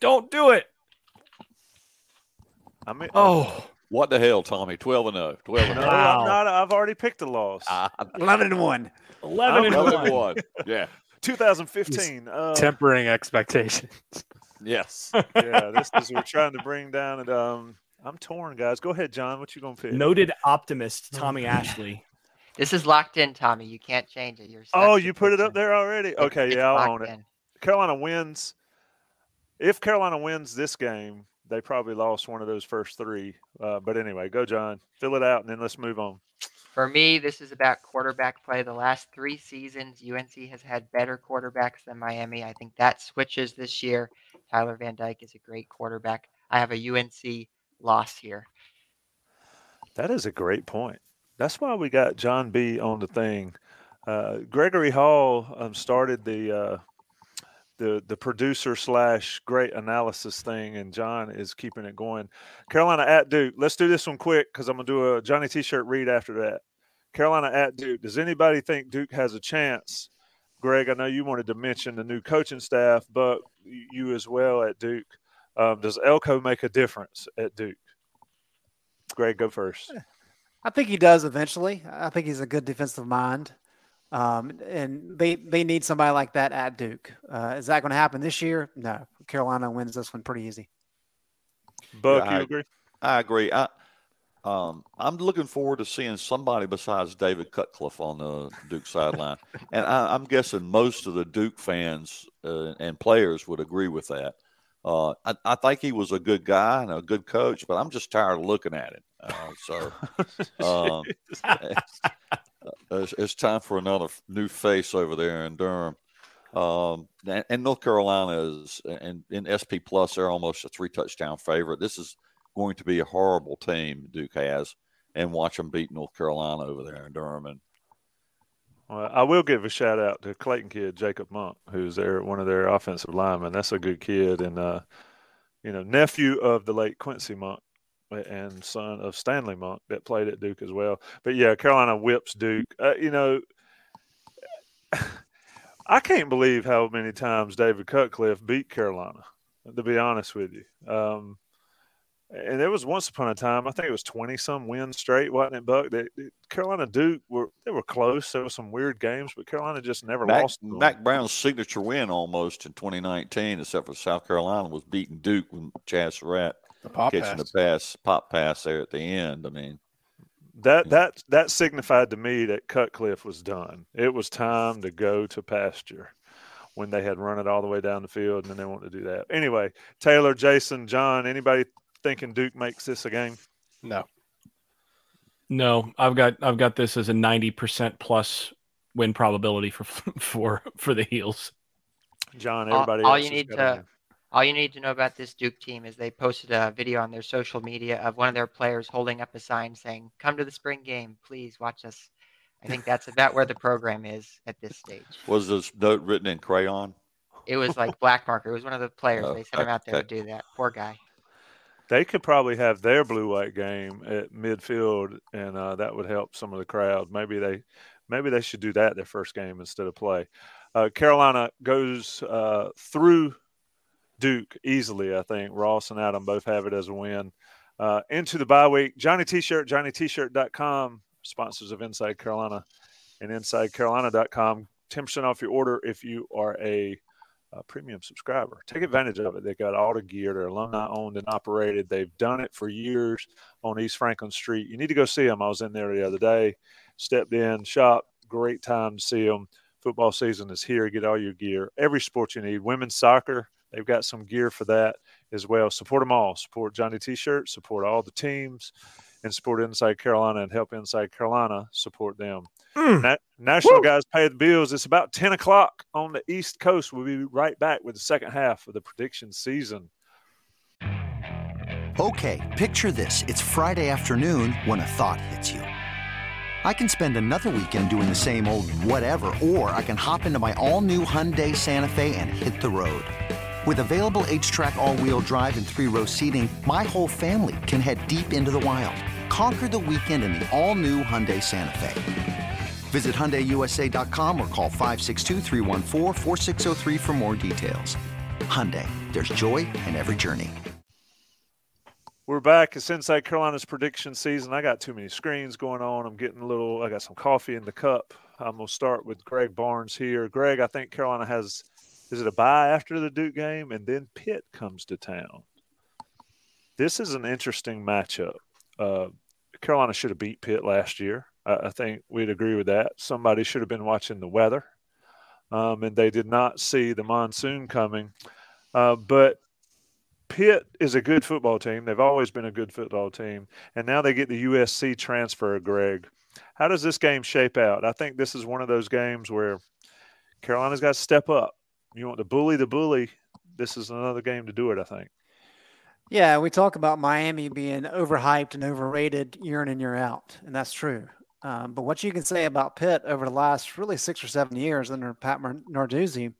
Don't do it. I mean, oh, what the hell, Tommy? 12 and 0. 12 and 0. Wow. I'm not, I've already picked a loss. Uh, 11 and 1. 11 and 1. 1. Yeah. 2015. Uh, tempering expectations. Yes. yeah, this is we're trying to bring down and um I'm torn, guys. Go ahead, John. What you gonna pick? Noted optimist Tommy Ashley. This is locked in, Tommy. You can't change it. You're oh, you put it up there already. Okay, it's yeah, I'll own it. In. Carolina wins. If Carolina wins this game, they probably lost one of those first three. Uh, but anyway, go, John. Fill it out, and then let's move on. For me, this is about quarterback play. The last three seasons, UNC has had better quarterbacks than Miami. I think that switches this year. Tyler Van Dyke is a great quarterback. I have a UNC loss here. That is a great point. That's why we got John B on the thing. Uh, Gregory Hall um, started the uh, the the producer slash great analysis thing, and John is keeping it going. Carolina at Duke. Let's do this one quick because I'm gonna do a Johnny T-shirt read after that. Carolina at Duke. Does anybody think Duke has a chance? Greg, I know you wanted to mention the new coaching staff, but you as well at Duke. Um, does Elko make a difference at Duke? Greg, go first. I think he does eventually. I think he's a good defensive mind. Um, and they they need somebody like that at Duke. Uh, is that going to happen this year? No. Carolina wins this one pretty easy. Buck, yeah, you I, agree? I agree. I um, I'm looking forward to seeing somebody besides David Cutcliffe on the Duke sideline, and I, am guessing most of the Duke fans uh, and players would agree with that. Uh, I, I, think he was a good guy and a good coach, but I'm just tired of looking at him. Uh, so um, it's, it's, time for another new face over there in Durham. Um, and, and, North Carolina is, and in SP Plus, they're almost a three touchdown favorite. This is going to be a horrible team Duke has, and watch them beat North Carolina over there in Durham. And well, I will give a shout out to Clayton kid Jacob Monk, who's their one of their offensive linemen. That's a good kid, and uh, you know, nephew of the late Quincy Monk and son of Stanley Monk that played at Duke as well. But yeah, Carolina whips Duke. Uh, you know, I can't believe how many times David Cutcliffe beat Carolina. To be honest with you, um, and there was once upon a time, I think it was twenty some wins straight, wasn't it, Buck? That Carolina Duke were they were close. There were some weird games, but Carolina just never Mack, lost. Mack Brown's signature win almost in 2019, except for South Carolina, was beating Duke when Chazz Surratt catching pass. the pass, pop pass there at the end. I mean, that that that signified to me that Cutcliffe was done. It was time to go to pasture when they had run it all the way down the field, and then they wanted to do that. Anyway, Taylor, Jason, John, anybody thinking Duke makes this a game? No. No, I've got I've got this as a ninety percent plus win probability for for for the heels. John, everybody. All, all you need to All you need to know about this Duke team is they posted a video on their social media of one of their players holding up a sign saying, "Come to the spring game, please watch us." I think that's about where the program is at this stage. Was this note written in crayon? It was like black marker. It was one of the players. Oh, they sent him out there okay. to do that. Poor guy. They could probably have their blue white game at midfield, and uh, that would help some of the crowd. Maybe they, maybe they should do that their first game instead of play. Uh, Carolina goes uh, through Duke easily. I think Ross and Adam both have it as a win. Uh, into the bye week, Johnny T-shirt, JohnnyT-shirt.com, sponsors of Inside Carolina, and InsideCarolina.com. Ten percent off your order if you are a uh, premium subscriber. Take advantage of it. They got all the gear. They're alumni owned and operated. They've done it for years on East Franklin Street. You need to go see them. I was in there the other day, stepped in, shop. Great time to see them. Football season is here. Get all your gear. Every sport you need. Women's soccer. They've got some gear for that as well. Support them all. Support Johnny T-shirt. Support all the teams, and support Inside Carolina and help Inside Carolina support them. Hmm. Na- National guys pay the bills. It's about 10 o'clock on the East Coast. We'll be right back with the second half of the prediction season. Okay, picture this. It's Friday afternoon when a thought hits you. I can spend another weekend doing the same old whatever, or I can hop into my all new Hyundai Santa Fe and hit the road. With available HTRAC, all wheel drive, and three row seating, my whole family can head deep into the wild. Conquer the weekend in the all new Hyundai Santa Fe. Visit HyundaiUSA.com or call 562-314-4603 for more details. Hyundai, there's joy in every journey. We're back. It's Inside Carolina's prediction season. I got too many screens going on. I'm getting a little, I got some coffee in the cup. I'm going to start with Greg Barnes here. Greg, I think Carolina has, is it a bye after the Duke game? And then Pitt comes to town. This is an interesting matchup. Uh, Carolina should have beat Pitt last year. I, I think we'd agree with that. Somebody should have been watching the weather. Um, and they did not see the monsoon coming. Uh, but Pitt is a good football team. They've always been a good football team. And now they get the USC transfer, Greg. How does this game shape out? I think this is one of those games where Carolina's got to step up. You want to bully the bully. This is another game to do it, I think. Yeah, we talk about Miami being overhyped and overrated year in and year out, and that's true. Um, but what you can say about Pitt over the last really six or seven years under Pat Narduzzi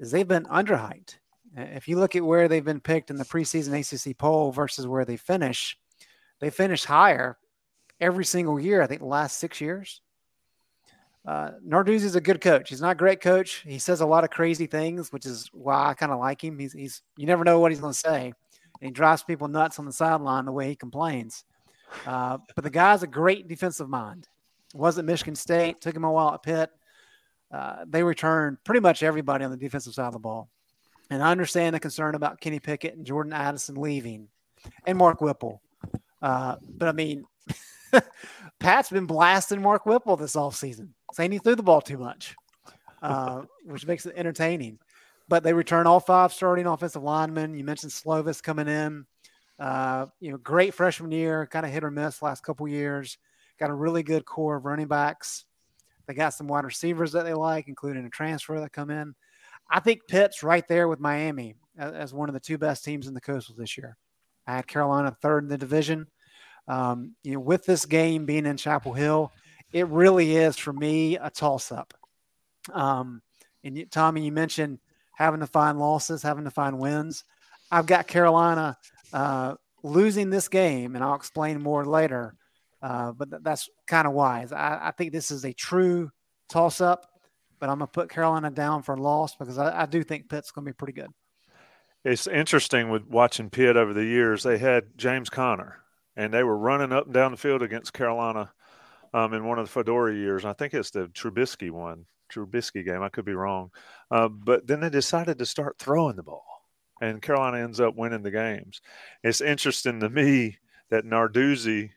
is they've been underhyped. If you look at where they've been picked in the preseason ACC poll versus where they finish, they finish higher every single year. I think the last six years. Uh, Narduzzi is a good coach. He's not a great coach. He says a lot of crazy things, which is why I kind of like him. He's, he's you never know what he's going to say, and he drives people nuts on the sideline the way he complains. Uh, but the guy's a great defensive mind. Was at Michigan State, took him a while at Pitt. Uh, they returned pretty much everybody on the defensive side of the ball. And I understand the concern about Kenny Pickett and Jordan Addison leaving and Mark Whipple. Uh, but I mean, Pat's been blasting Mark Whipple this offseason, saying he threw the ball too much, uh, which makes it entertaining. But they return all five starting offensive linemen. You mentioned Slovis coming in. Uh, you know, great freshman year, kind of hit or miss last couple years. Got a really good core of running backs. They got some wide receivers that they like, including a transfer that come in. I think Pitt's right there with Miami as, one of the two best teams in the Coastal this year. I had Carolina third in the division. Um, you know, with this game being in Chapel Hill, it really is for me a toss-up. Um, and Tommy, you mentioned having to find losses, having to find wins. I've got Carolina uh, losing this game, and I'll explain more later. Uh, but th- that's kind of wise. I, I, think this is a true toss up, but I'm going to put Carolina down for a loss because I, I do think Pitt's going to be pretty good. It's interesting with watching Pitt over the years. They had James Conner, and they were running up and down the field against Carolina um, in one of the Fedora years. I think it's the Trubisky one, Trubisky game. I could be wrong. Uh, but then they decided to start throwing the ball and Carolina ends up winning the games. It's interesting to me that Narduzzi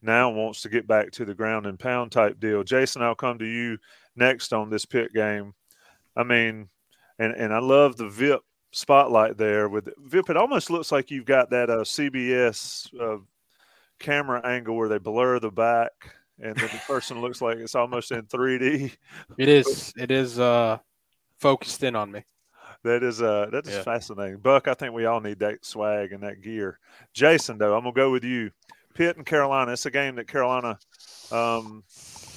now wants to get back to the ground and pound type deal. Jason, I'll come to you next on this Pitt game. I mean, and and I love the VIP spotlight there with VIP. It almost looks like you've got that uh, CBS uh, camera angle where they blur the back, and the person looks like it's almost in 3D. It is. It is uh, focused in on me. that is uh that is Yeah. fascinating. Buck, I think we all need that swag and that gear. Jason, though, I'm gonna go with you. Pitt and Carolina. It's a game that Carolina um,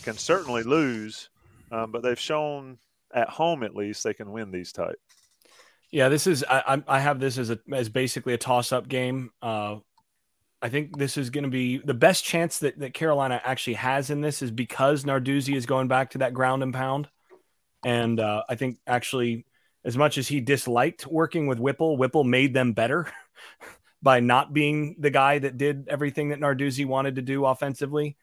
can certainly lose, um, but they've shown at home at least they can win these type. Yeah, this is I I have this as a as basically a toss up game. Uh, I think this is going to be the best chance that that Carolina actually has in this is because Narduzzi is going back to that ground and pound, and uh, I think actually as much as he disliked working with Whipple, Whipple made them better by not being the guy that did everything that Narduzzi wanted to do offensively.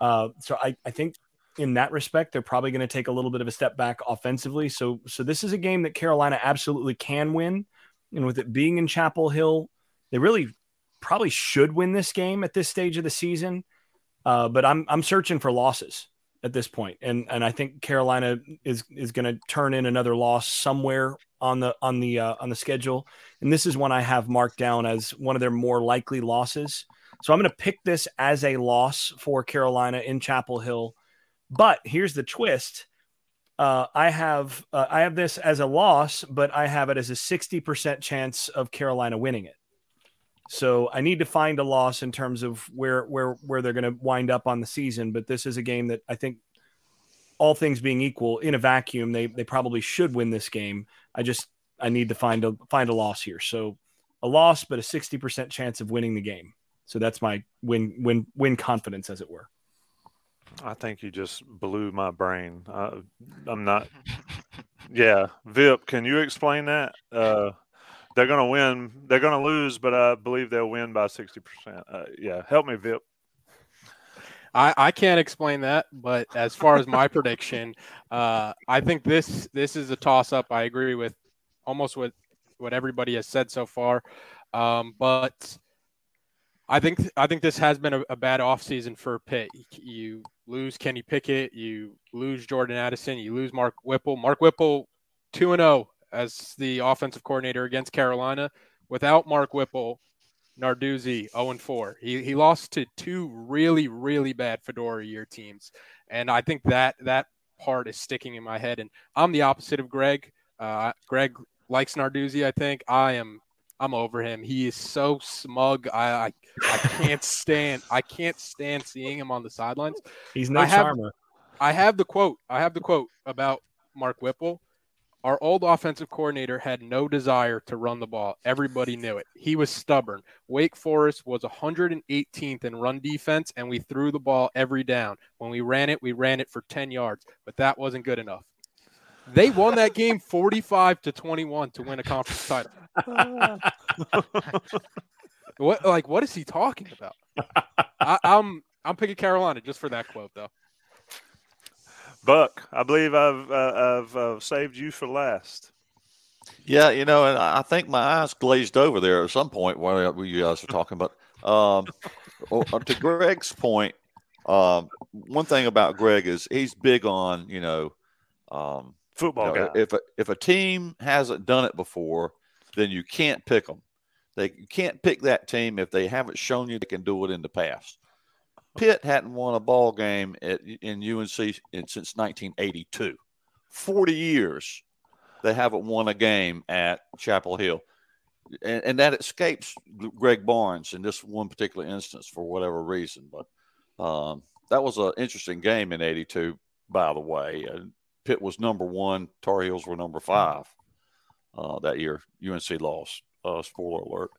Uh, so I, I think in that respect, they're probably going to take a little bit of a step back offensively. So, so this is a game that Carolina absolutely can win. And with it being in Chapel Hill, they really probably should win this game at this stage of the season. Uh, but I'm I'm searching for losses at this point, and and I think Carolina is is going to turn in another loss somewhere on the on the uh, on the schedule. And this is one I have marked down as one of their more likely losses. So I'm going to pick this as a loss for Carolina in Chapel Hill. But here's the twist. Uh, I have uh, I have this as a loss, but I have it as a 60% chance of Carolina winning it. So I need to find a loss in terms of where where where they're going to wind up on the season. But this is a game that I think, all things being equal, in a vacuum, they they probably should win this game. I just I need to find a find a loss here. So a loss, but a 60% chance of winning the game. So that's my win win win confidence, as it were. I think you just blew my brain. Uh, I'm not. Yeah, Vip, can you explain that? Uh, they're going to win. They're going to lose, but I believe they'll win by sixty percent. Uh, yeah, help me, Vip. I, I can't explain that, but as far as my prediction, uh, I think this this is a toss up. I agree with almost what what everybody has said so far, um, but I think I think this has been a, a bad offseason for Pitt. You lose Kenny Pickett, you lose Jordan Addison, you lose Mark Whipple. Mark Whipple, two and zero as the offensive coordinator against Carolina. Without Mark Whipple, Narduzzi 0 and 4. He he lost to two really really bad Fedora year teams, and I think that that part is sticking in my head. And I'm the opposite of Greg. Uh, Greg likes Narduzzi. I think I am. I'm over him. He is so smug. I I, I can't stand. I can't stand seeing him on the sidelines. He's no I have- charmer. I have the quote. I have the quote about Mark Whipple. Our old offensive coordinator had no desire to run the ball. Everybody knew it. He was stubborn. Wake Forest was 118th in run defense, and we threw the ball every down. When we ran it, we ran it for 10 yards, but that wasn't good enough. They won that game 45 to 21 to win a conference title. what like what is he talking about? I, I'm I'm picking Carolina just for that quote though. Buck, I believe I've uh, I've uh, saved you for last. Yeah, you know, and I think my eyes glazed over there at some point while you guys were talking. But um, oh, uh, to Greg's point, um, one thing about Greg is he's big on you know, um, Football you know, guy. if a, if a team hasn't done it before, then you can't pick them. They you can't pick that team if they haven't shown you they can do it in the past. Pitt hadn't won a ball game at, in UNC in, since 1982. 40 years they haven't won a game at Chapel Hill. And, and that escapes Greg Barnes in this one particular instance for whatever reason. But um, that was an interesting game in 82, by the way. Pitt was number one, Tar Heels were number five uh, that year. UNC lost. Uh, spoiler alert.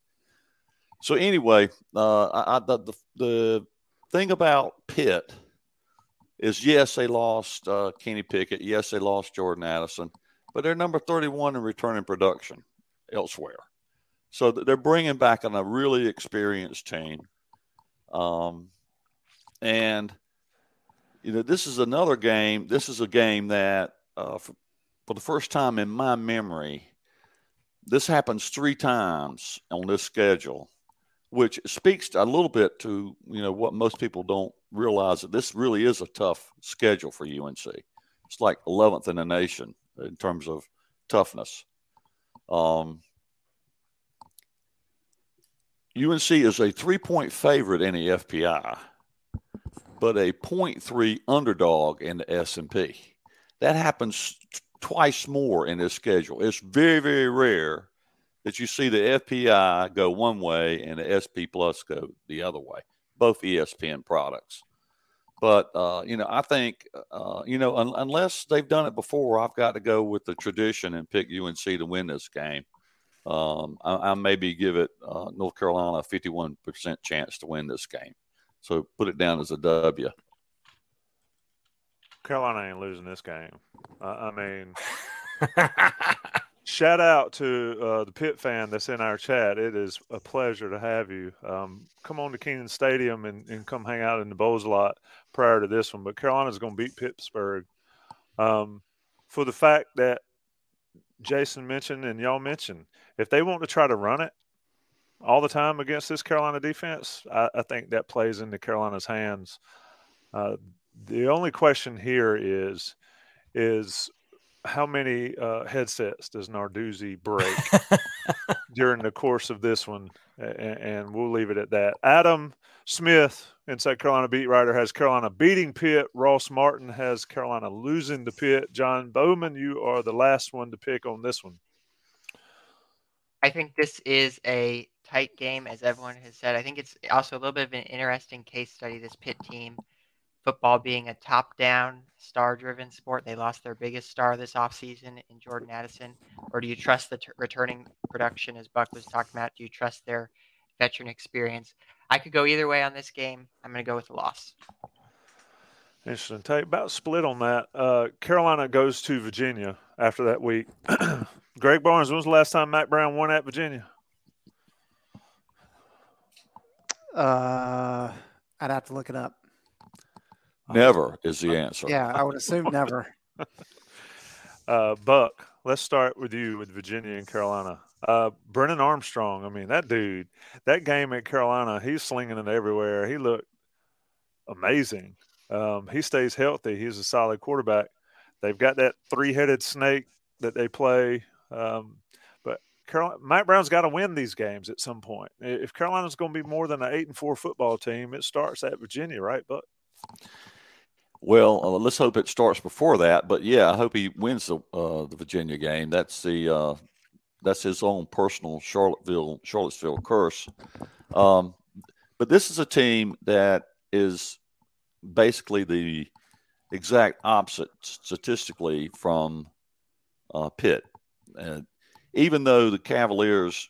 So anyway, uh, I, I, the the thing about Pitt is yes, they lost uh, Kenny Pickett. Yes, they lost Jordan Addison, but they're number 31 in returning production elsewhere. So they're bringing back on a really experienced team. Um, and, you know, this is another game. This is a game that, uh, for, for the first time in my memory, this happens three times on this schedule which speaks a little bit to you know what most people don't realize that this really is a tough schedule for UNC. It's like 11th in the nation in terms of toughness. Um, UNC is a three-point favorite in the FPI, but a 0.3 underdog in the S&P. That happens t- twice more in this schedule. It's very, very rare that you see the FPI go one way and the SP Plus go the other way, both ESPN products. But uh, you know, I think uh, you know un- unless they've done it before, I've got to go with the tradition and pick UNC to win this game. Um, I, I, maybe give it uh, North Carolina a fifty-one percent chance to win this game. So put it down as a W. Carolina ain't losing this game. I mean, shout out to uh, the Pitt fan that's in our chat. It is a pleasure to have you. Um, come on to Kenan Stadium and, and come hang out in the Bowls lot prior to this one. But Carolina's going to beat Pittsburgh um, for the fact that Jason mentioned and y'all mentioned if they want to try to run it all the time against this Carolina defense, I, I think that plays into Carolina's hands. Uh, the only question here is is how many uh, headsets does Narduzzi break during the course of this one? And, and, we'll leave it at that. Adam Smith, Inside Carolina beat writer, has Carolina beating Pitt. Ross Martin has Carolina losing the Pitt. John Bowman, you are the last one to pick on this one. I think this is a tight game, as everyone has said. I think it's also a little bit of an interesting case study, this Pitt team football being a top down, star driven sport. They lost their biggest star this offseason in Jordan Addison. Or do you trust the t- returning production, as Buck was talking about? Do you trust their veteran experience? I could go either way on this game. I'm going to go with the loss. Interesting. Take about split on that. Uh, Carolina goes to Virginia after that week. Greg Barnes, when was the last time Mack Brown won at Virginia? Uh, I'd have to look it up. Never is the answer. Yeah, I would assume never. uh, Buck, let's start with you with Virginia and Carolina. Uh, Brennan Armstrong, I mean, that dude, that game at Carolina, he's slinging it everywhere. He looked amazing. Um, he stays healthy. He's a solid quarterback. They've got that three headed snake that they play. Um, but Carolina, Mack Brown's got to win these games at some point. If Carolina's going to be more than an eight and four football team, it starts at Virginia, right, Buck? Well, uh, let's hope it starts before that. But yeah, I hope he wins the uh, the Virginia game. That's the uh, that's his own personal Charlottesville Charlottesville curse. Um, but this is a team that is basically the exact opposite statistically from uh, Pitt. And even though the Cavaliers,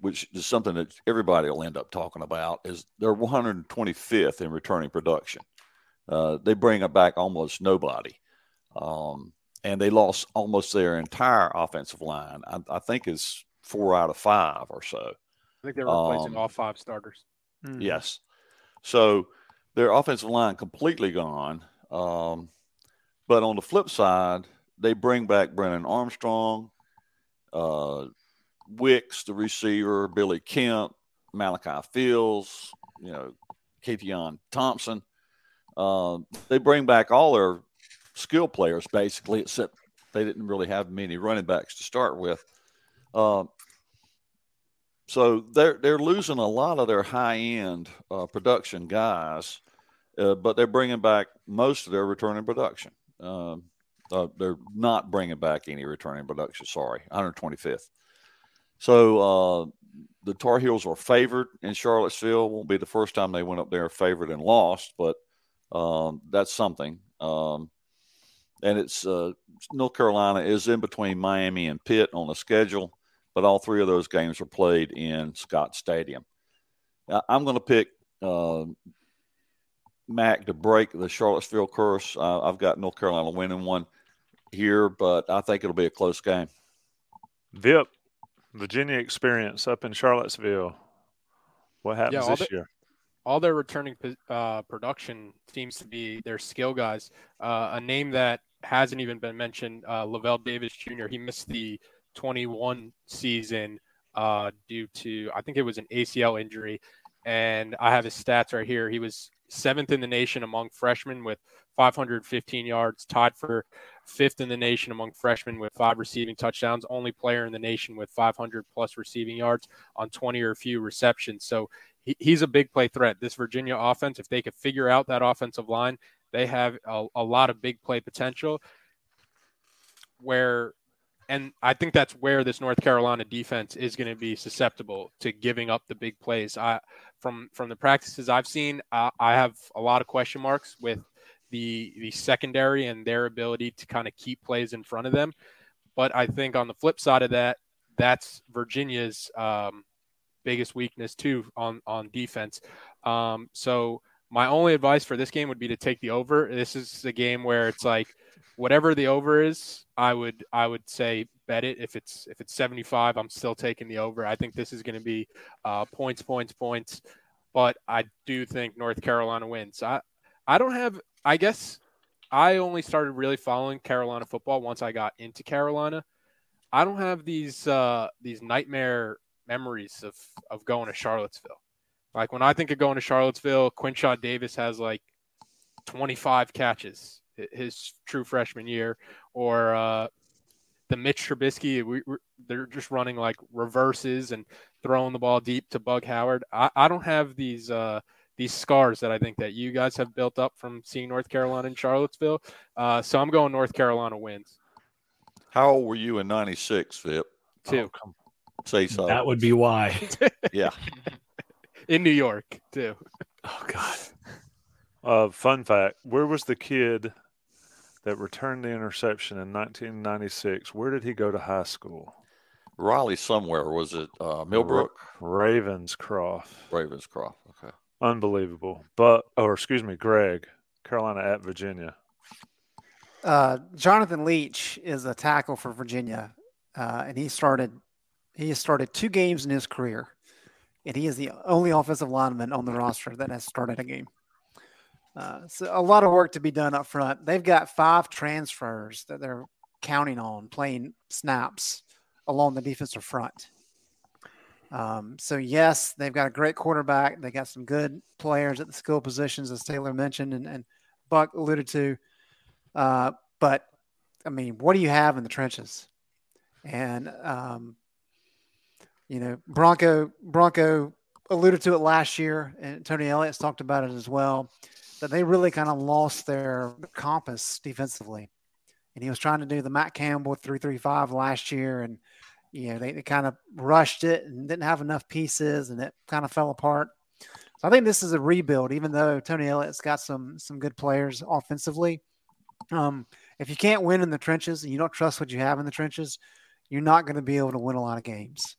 which is something that everybody will end up talking about, is they're 125th in returning production. Uh, they bring it back almost nobody. Um, and they lost almost their entire offensive line. I, I, think is four out of five or so. I think they're replacing um, all five starters. Mm-hmm. Yes. So their offensive line completely gone. Um, but on the flip side, they bring back Brennan Armstrong, uh, Wicks, the receiver, Billy Kemp, Malachi Fields, you know, Keytaon Thompson. Uh, they bring back all their skill players basically, except they didn't really have many running backs to start with. Uh, so they're they're losing a lot of their high end uh, production guys, uh, but they're bringing back most of their returning production. Um, uh, they're not bringing back any returning production. Sorry, 125th. So uh, the Tar Heels are favored in Charlottesville. Won't be the first time they went up there favored and lost, but um, that's something. Um, and it's uh, North Carolina is in between Miami and Pitt on the schedule, but all three of those games are played in Scott Stadium. Now, I'm going to pick uh, Mack to break the Charlottesville curse. Uh, I've got North Carolina winning one here, but I think it'll be a close game. Vip, Virginia experience up in Charlottesville. What happens yeah, this the, year? All their returning uh, production seems to be their skill guys. Uh, a name that hasn't even been mentioned, uh, Lavel Davis Jr. He missed the 21 season uh, due to I think it was an ACL injury, and I have his stats right here. He was seventh in the nation among freshmen with 515 yards, tied for fifth in the nation among freshmen with five receiving touchdowns, only player in the nation with 500 plus receiving yards on 20 or few receptions. So he, he's a big play threat. This Virginia offense, if they could figure out that offensive line, they have a, a lot of big play potential. where, and I think that's where this North Carolina defense is going to be susceptible to giving up the big plays. I from from the practices I've seen, I, I have a lot of question marks with the the secondary and their ability to kind of keep plays in front of them. But I think on the flip side of that, that's Virginia's um, biggest weakness too on on defense. Um, so my only advice for this game would be to take the over. This is a game where it's like whatever the over is, I would I would say bet it. If it's if it's 75, I'm still taking the over. I think this is going to be uh, points, points, points. But I do think North Carolina wins. I I don't have. I guess I only started really following Carolina football once I got into Carolina. I don't have these uh, these nightmare memories of of going to Charlottesville. Like when I think of going to Charlottesville, Quinshad Davis has like 25 catches his true freshman year, or uh, the Mitch Trubisky. We, they're just running like reverses and throwing the ball deep to Bug Howard. I, I don't have these uh, these scars that I think that you guys have built up from seeing North Carolina and Charlottesville. Uh, so I'm going North Carolina wins. How old were you in '96, Vip? Two. Oh, say so. That would be why. yeah. In New York too. Oh God. Uh, fun fact: Where was the kid that returned the interception in 1996? Where did he go to high school? Raleigh somewhere. Was it uh, Millbrook? Ravenscroft. Ravenscroft. Okay. Unbelievable. But, or excuse me, Greg, Carolina at Virginia. Uh, Jonathan Leach is a tackle for Virginia, uh, and he started he has started two games in his career, and he is the only offensive lineman on the roster that has started a game. Uh, so a lot of work to be done up front. They've got five transfers that they're counting on playing snaps along the defensive front. Um, so yes, they've got a great quarterback. They got some good players at the skill positions, as Taylor mentioned and, and Buck alluded to. Uh, but I mean, what do you have in the trenches? And um, you know, Bronco Bronco alluded to it last year, and Tony Elliott's talked about it as well. That they really kind of lost their compass defensively, and he was trying to do the Matt Campbell three three five last year, and you know they, they kind of rushed it and didn't have enough pieces, and it kind of fell apart. So I think this is a rebuild, even though Tony Elliott's got some some good players offensively. Um, if you can't win in the trenches and you don't trust what you have in the trenches, you're not going to be able to win a lot of games.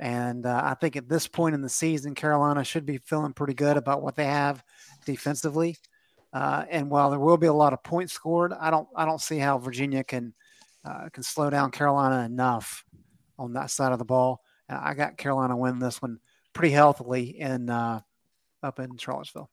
And uh, I think at this point in the season, Carolina should be feeling pretty good about what they have defensively. Uh, and while there will be a lot of points scored, I don't I don't see how Virginia can uh, can slow down Carolina enough on that side of the ball. I got Carolina win this one pretty healthily in uh, up in Charlottesville.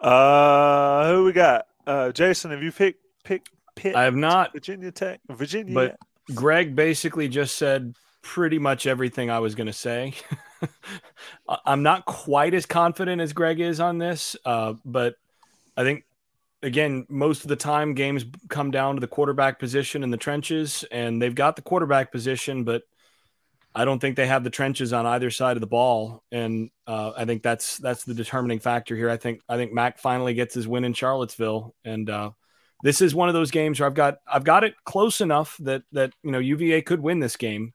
Uh, who we got? Uh, Jason, have you picked pick Pitt? I have not. Virginia Tech, Virginia. But Greg basically just said pretty much everything I was going to say. I'm not quite as confident as Greg is on this, uh, but I think again, most of the time games come down to the quarterback position in the trenches, and they've got the quarterback position, but I don't think they have the trenches on either side of the ball, and uh, I think that's that's the determining factor here. I think I think Mack finally gets his win in Charlottesville, and uh, this is one of those games where I've got I've got it close enough that that you know UVA could win this game,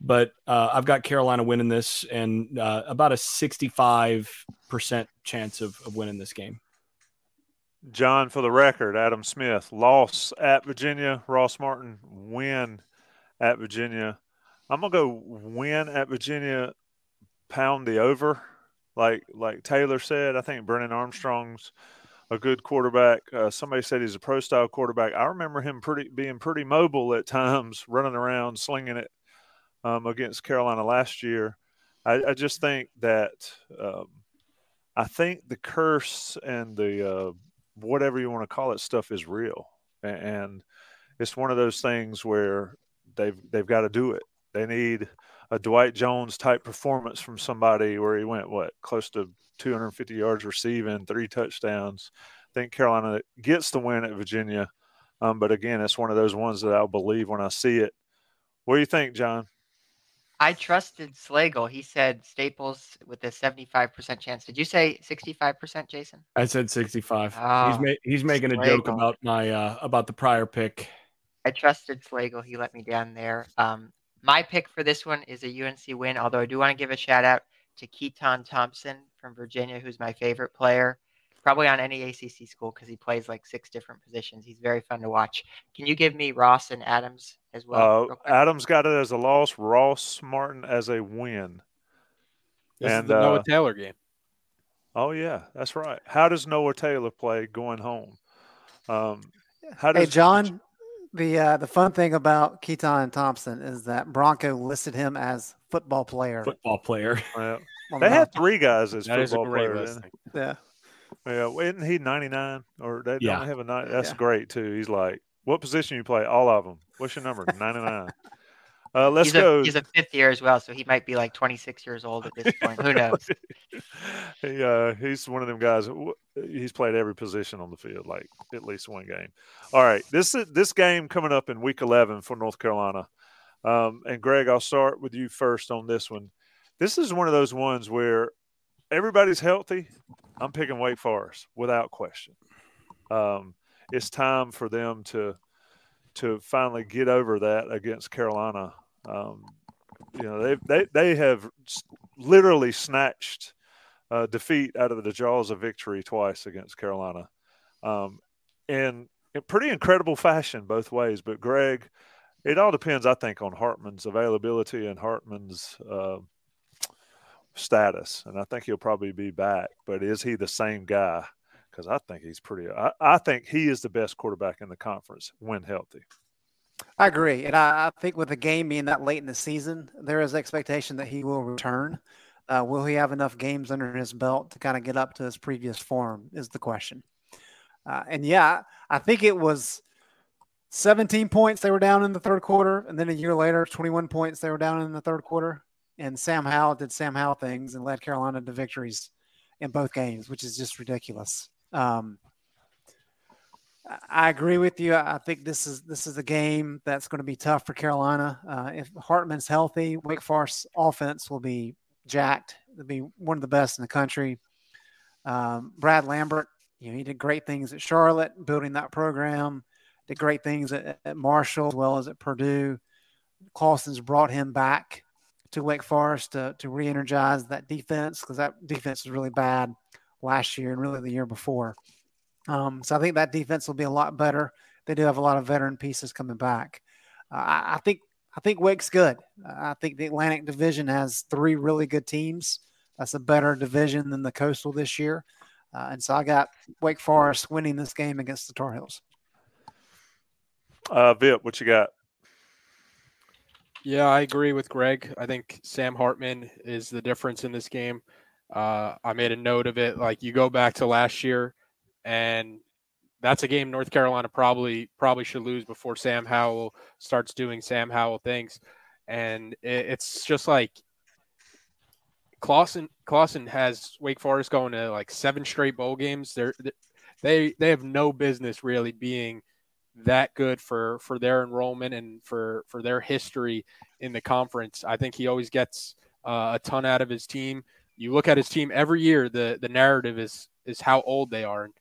but uh, I've got Carolina winning this and uh, about a sixty-five percent chance of, of winning this game. John, for the record, Adam Smith loss at Virginia. Ross Martin win at Virginia. I'm gonna go win at Virginia, pound the over, like like Taylor said. I think Brennan Armstrong's a good quarterback. Uh, somebody said he's a pro style quarterback. I remember him pretty being pretty mobile at times, running around, slinging it um, against Carolina last year. I, I just think that um, I think the curse and the uh, whatever you want to call it stuff is real, and, it's one of those things where they've they've got to do it. They need a Dwight Jones type performance from somebody where he went what close to 250 yards receiving, three touchdowns. I think Carolina gets the win at Virginia, um, but again, it's one of those ones that I'll believe when I see it. What do you think, John? I trusted Slagle. He said Staples with a 75% chance. Did you say 65%, Jason? I said 65. Oh, he's ma- he's making a joke about my uh, about the prior pick. I trusted Slagle. He let me down there. Um, my pick for this one is a UNC win, although I do want to give a shout out to Keytaon Thompson from Virginia, who's my favorite player. Probably on any ACC school because he plays like six different positions. He's very fun to watch. Can you give me Ross and Adams as well? Uh, Adams got it as a loss. Ross Martin as a win. This and is the Noah uh, Taylor game. oh yeah, that's right. How does Noah Taylor play going home? Um, how does Hey, John, the uh, the fun thing about Keytaon Thompson is that Bronco listed him as football player. Football player. Well, they the had three guys as That is a football players. Yeah. Yeah, well, isn't he 99 or they Yeah. don't have a nine? That's Yeah. great too. He's like, what position you play? All of them. What's your number? 99. Uh, let's he's go. A, he's a fifth year as well, so he might be like 26 years old at this point. Who knows? he, uh, he's one of them guys. He's played every position on the field, like at least one game. All right, this is this game coming up in Week 11 for North Carolina. Um, and Greg, I'll start with you first on this one. This is one of those ones where everybody's healthy. I'm picking Wake Forest without question. Um, it's time for them to to finally get over that against Carolina. Um, you know, they they they have literally snatched uh, defeat out of the jaws of victory twice against Carolina, um, in, in pretty incredible fashion both ways. But Greg, it all depends, I think, on Hartman's availability and Hartman's uh, status, and I think he'll probably be back. But is he the same guy? Because I think he's pretty. I, I think he is the best quarterback in the conference when healthy. I agree, and I, I think with the game being that late in the season, there is expectation that he will return. Uh, will he have enough games under his belt to kind of get up to his previous form? Is the question. Uh, and yeah, I think it was 17 points they were down in the third quarter, and then a year later, 21 points they were down in the third quarter. And Sam Howell did Sam Howell things and led Carolina to victories in both games, which is just ridiculous. Um, I- agree with you. I think this is this is a game that's going to be tough for Carolina. Uh, if Hartman's healthy, Wake Forest offense will be jacked. They'll be one of the best in the country. Um, Brad Lambert, you know, he did great things at Charlotte, building that program. Did great things at, at Marshall as well as at Purdue. Clawson's brought him back to Wake Forest to, to re-energize that defense because that defense was really bad last year and really the year before. Um, so I think that defense will be a lot better. They do have a lot of veteran pieces coming back. Uh, I, I think I think Wake's good. I think the Atlantic Division has three really good teams. That's a better division than the Coastal this year, uh, and so I got Wake Forest winning this game against the Tar Heels. Uh, Vip, what you got? Yeah, I agree with Greg. I think Sam Hartman is the difference in this game. Uh, I made a note of it. Like you go back to last year, and that's a game North Carolina probably probably should lose before Sam Howell starts doing Sam Howell things, and it, it's just like Clawson Clawson has Wake Forest going to like seven straight bowl games. They're they they have no business really being that good for for their enrollment and for for their history in the conference. I think he always gets uh, a ton out of his team. You look at his team every year. The the narrative is is how old they are, and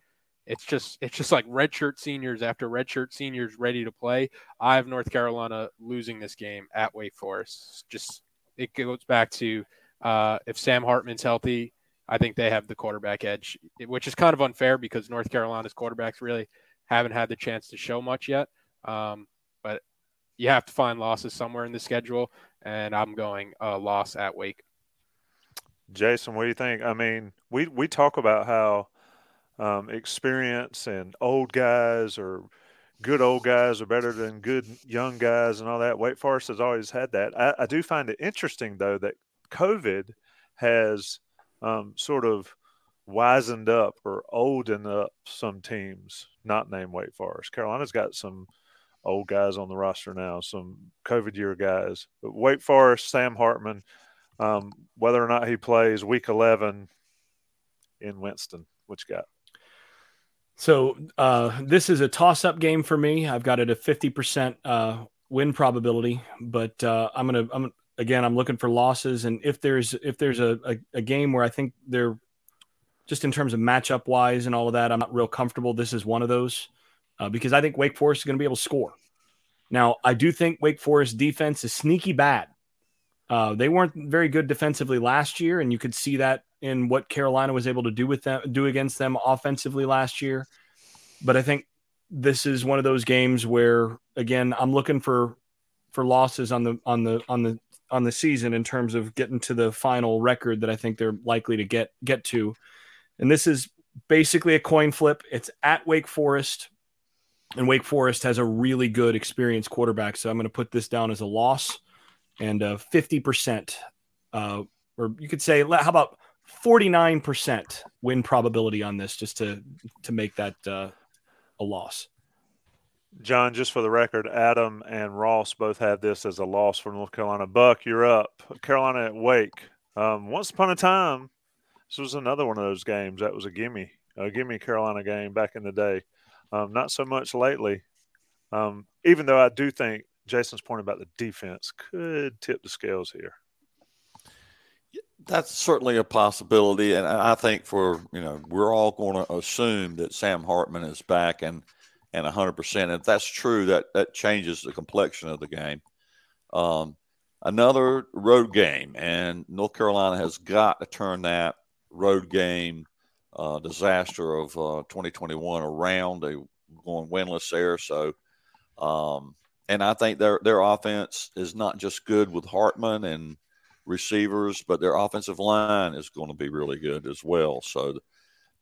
it's just it's just like redshirt seniors after redshirt seniors ready to play. I have North Carolina losing this game at Wake Forest. Just it goes back to uh, if Sam Hartman's healthy, I think they have the quarterback edge, which is kind of unfair because North Carolina's quarterbacks really haven't had the chance to show much yet. Um, but you have to find losses somewhere in the schedule, and I'm going uh, loss at Wake. Jason, what do you think? I mean, we we talk about how um, experience and old guys or good old guys are better than good young guys and all that. Wake Forest has always had that. I, I do find it interesting though that COVID has um, sort of wizened up or oldened up some teams not named Wake Forest. Carolina's got some old guys on the roster now, some COVID year guys. But Wake Forest, Sam Hartman, um, whether or not he plays week 11 in Winston, you got? So uh, this is a toss-up game for me. I've got it a fifty percent uh, win probability, but uh, I'm gonna. I'm again. I'm looking for losses, and if there's if there's a, a, a game where I think they're just in terms of matchup wise and all of that, I'm not real comfortable. This is one of those uh, because I think Wake Forest is going to be able to score. Now, I do think Wake Forest defense is sneaky bad. Uh, they weren't very good defensively last year, and you could see that in what Carolina was able to do with them, do against them offensively last year. But I think this is one of those games where, again, I'm looking for for losses on the on the on the on the season in terms of getting to the final record that I think they're likely to get get to. And this is basically a coin flip. It's at Wake Forest, and Wake Forest has a really good experienced quarterback. So I'm going to put this down as a loss and uh, 50%, uh, or you could say, how about 49% win probability on this just to, to make that uh, a loss. John, just for the record, Adam and Ross both have this as a loss for North Carolina. Buck, you're up. Carolina at Wake. Um, once upon a time, this was another one of those games that was a gimme, a gimme Carolina game back in the day. Um, not so much lately. Um, even though I do think Jason's point about the defense could tip the scales here. That's certainly a possibility, and I think for you know we're all going to assume that Sam Hartman is back and and 100. percent If that's true, that that changes the complexion of the game. Um, another road game, and North Carolina has got to turn that road game uh, disaster of uh, 2021 around. They going winless there, so um, and I think their their offense is not just good with Hartman and receivers, but their offensive line is going to be really good as well. So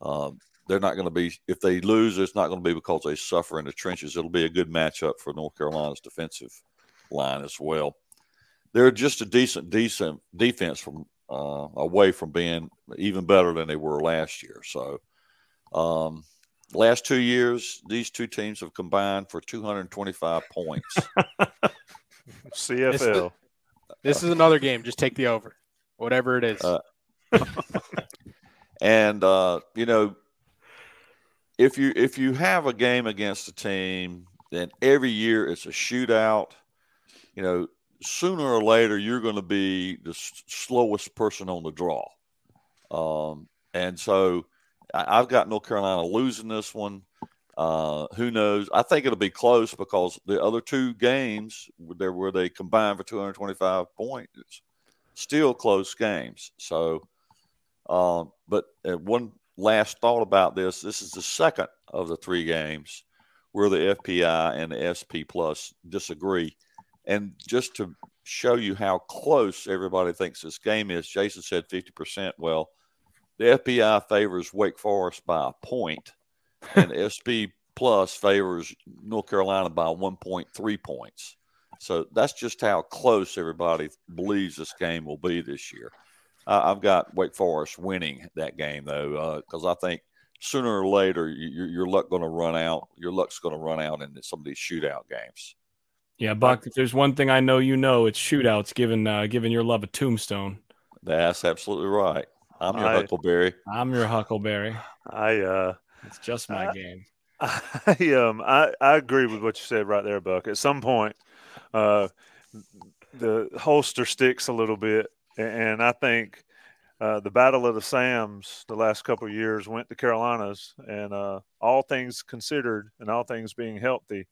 um, they're not going to be if they lose, it's not going to be because they suffer in the trenches. It'll be a good matchup for North Carolina's defensive line as well. They're just a decent, decent defense from uh, away from being even better than they were last year. So um, Last two years, these two teams have combined for 225 points. CFL. This, this, is another game. Just take the over, whatever it is. Uh, and uh, you know, if you if you have a game against a team, then every year it's a shootout. You know, sooner or later you're going to be the slowest person on the draw. Um, and so I, have got North Carolina losing this one. Uh, who knows? I think it'll be close because the other two games there where they combined for 225 points, still close games. So, uh, but uh, one last thought about this: this is the second of the three games where the FPI and the SP Plus disagree, and just to show you how close everybody thinks this game is, Jason said 50 percent. Well the FPI favors Wake Forest by a point, and SP Plus favors North Carolina by 1.3 points. So that's just how close everybody believes this game will be this year. Uh, I've got Wake Forest winning that game though, because uh, I think sooner or later your, your luck going to run out. Your luck's going to run out in some of these shootout games. Yeah, Buck. If there's one thing I know, you know, it's shootouts. Given uh, given your love of Tombstone. That's absolutely right. I'm your I, Huckleberry. I'm your Huckleberry. I uh it's just my I, game. I um I, I agree with what you said right there, Buck. At some point, uh the holster sticks a little bit and I think uh, the battle of the Sams the last couple of years went to Carolinas, and uh, all things considered and all things being healthy,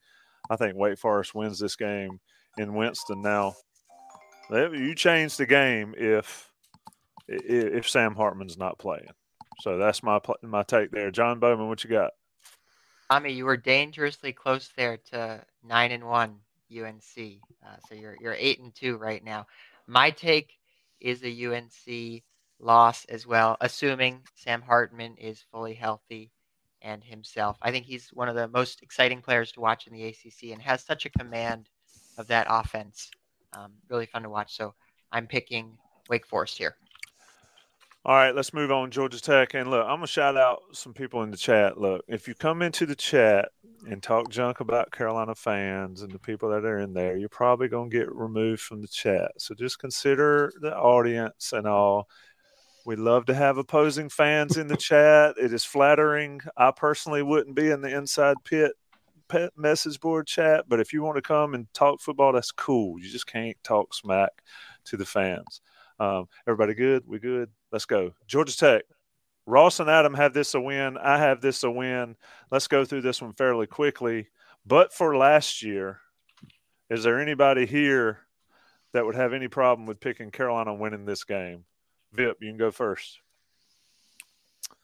I think Wake Forest wins this game in Winston. Now, you change the game if if Sam Hartman's not playing. So that's my my take there. John Bowman, what you got? Tommy, you were dangerously close there to nine and one UNC. Uh, so you're you're eight and two right now. My take is a UNC loss as well, assuming Sam Hartman is fully healthy and himself. I think he's one of the most exciting players to watch in the ACC and has such a command of that offense. Um, really fun to watch. So I'm picking Wake Forest here. All right, let's move on. Georgia Tech. And look, I'm going to shout out some people in the chat. Look, if you come into the chat and talk junk about Carolina fans and the people that are in there, you're probably going to get removed from the chat. So just consider the audience and all. We love to have opposing fans in the chat. It is flattering. I personally wouldn't be in the inside pit pet message board chat, but if you want to come and talk football, that's cool. You just can't talk smack to the fans. Um, everybody good? We good? Let's go. Georgia Tech. Ross and Adam have this a win. I have this a win. Let's go through this one fairly quickly. But for last year, Is there anybody here that would have any problem with picking Carolina winning this game? Vip, you can go first.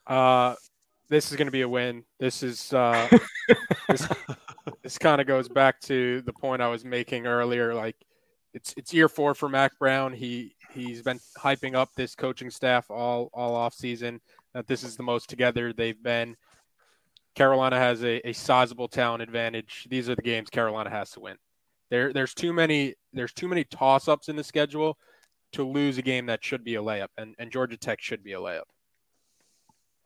Uh, this is going to be a win. This is uh, this, this kind of goes back to the point I was making earlier. Like it's it's year four for Mack Brown. He he's been hyping up this coaching staff all all off season. That this is the most together they've been. Carolina has a, a sizable talent advantage. These are the games Carolina has to win. There there's too many there's too many toss ups in the schedule to lose a game that should be a layup, and, and Georgia Tech should be a layup.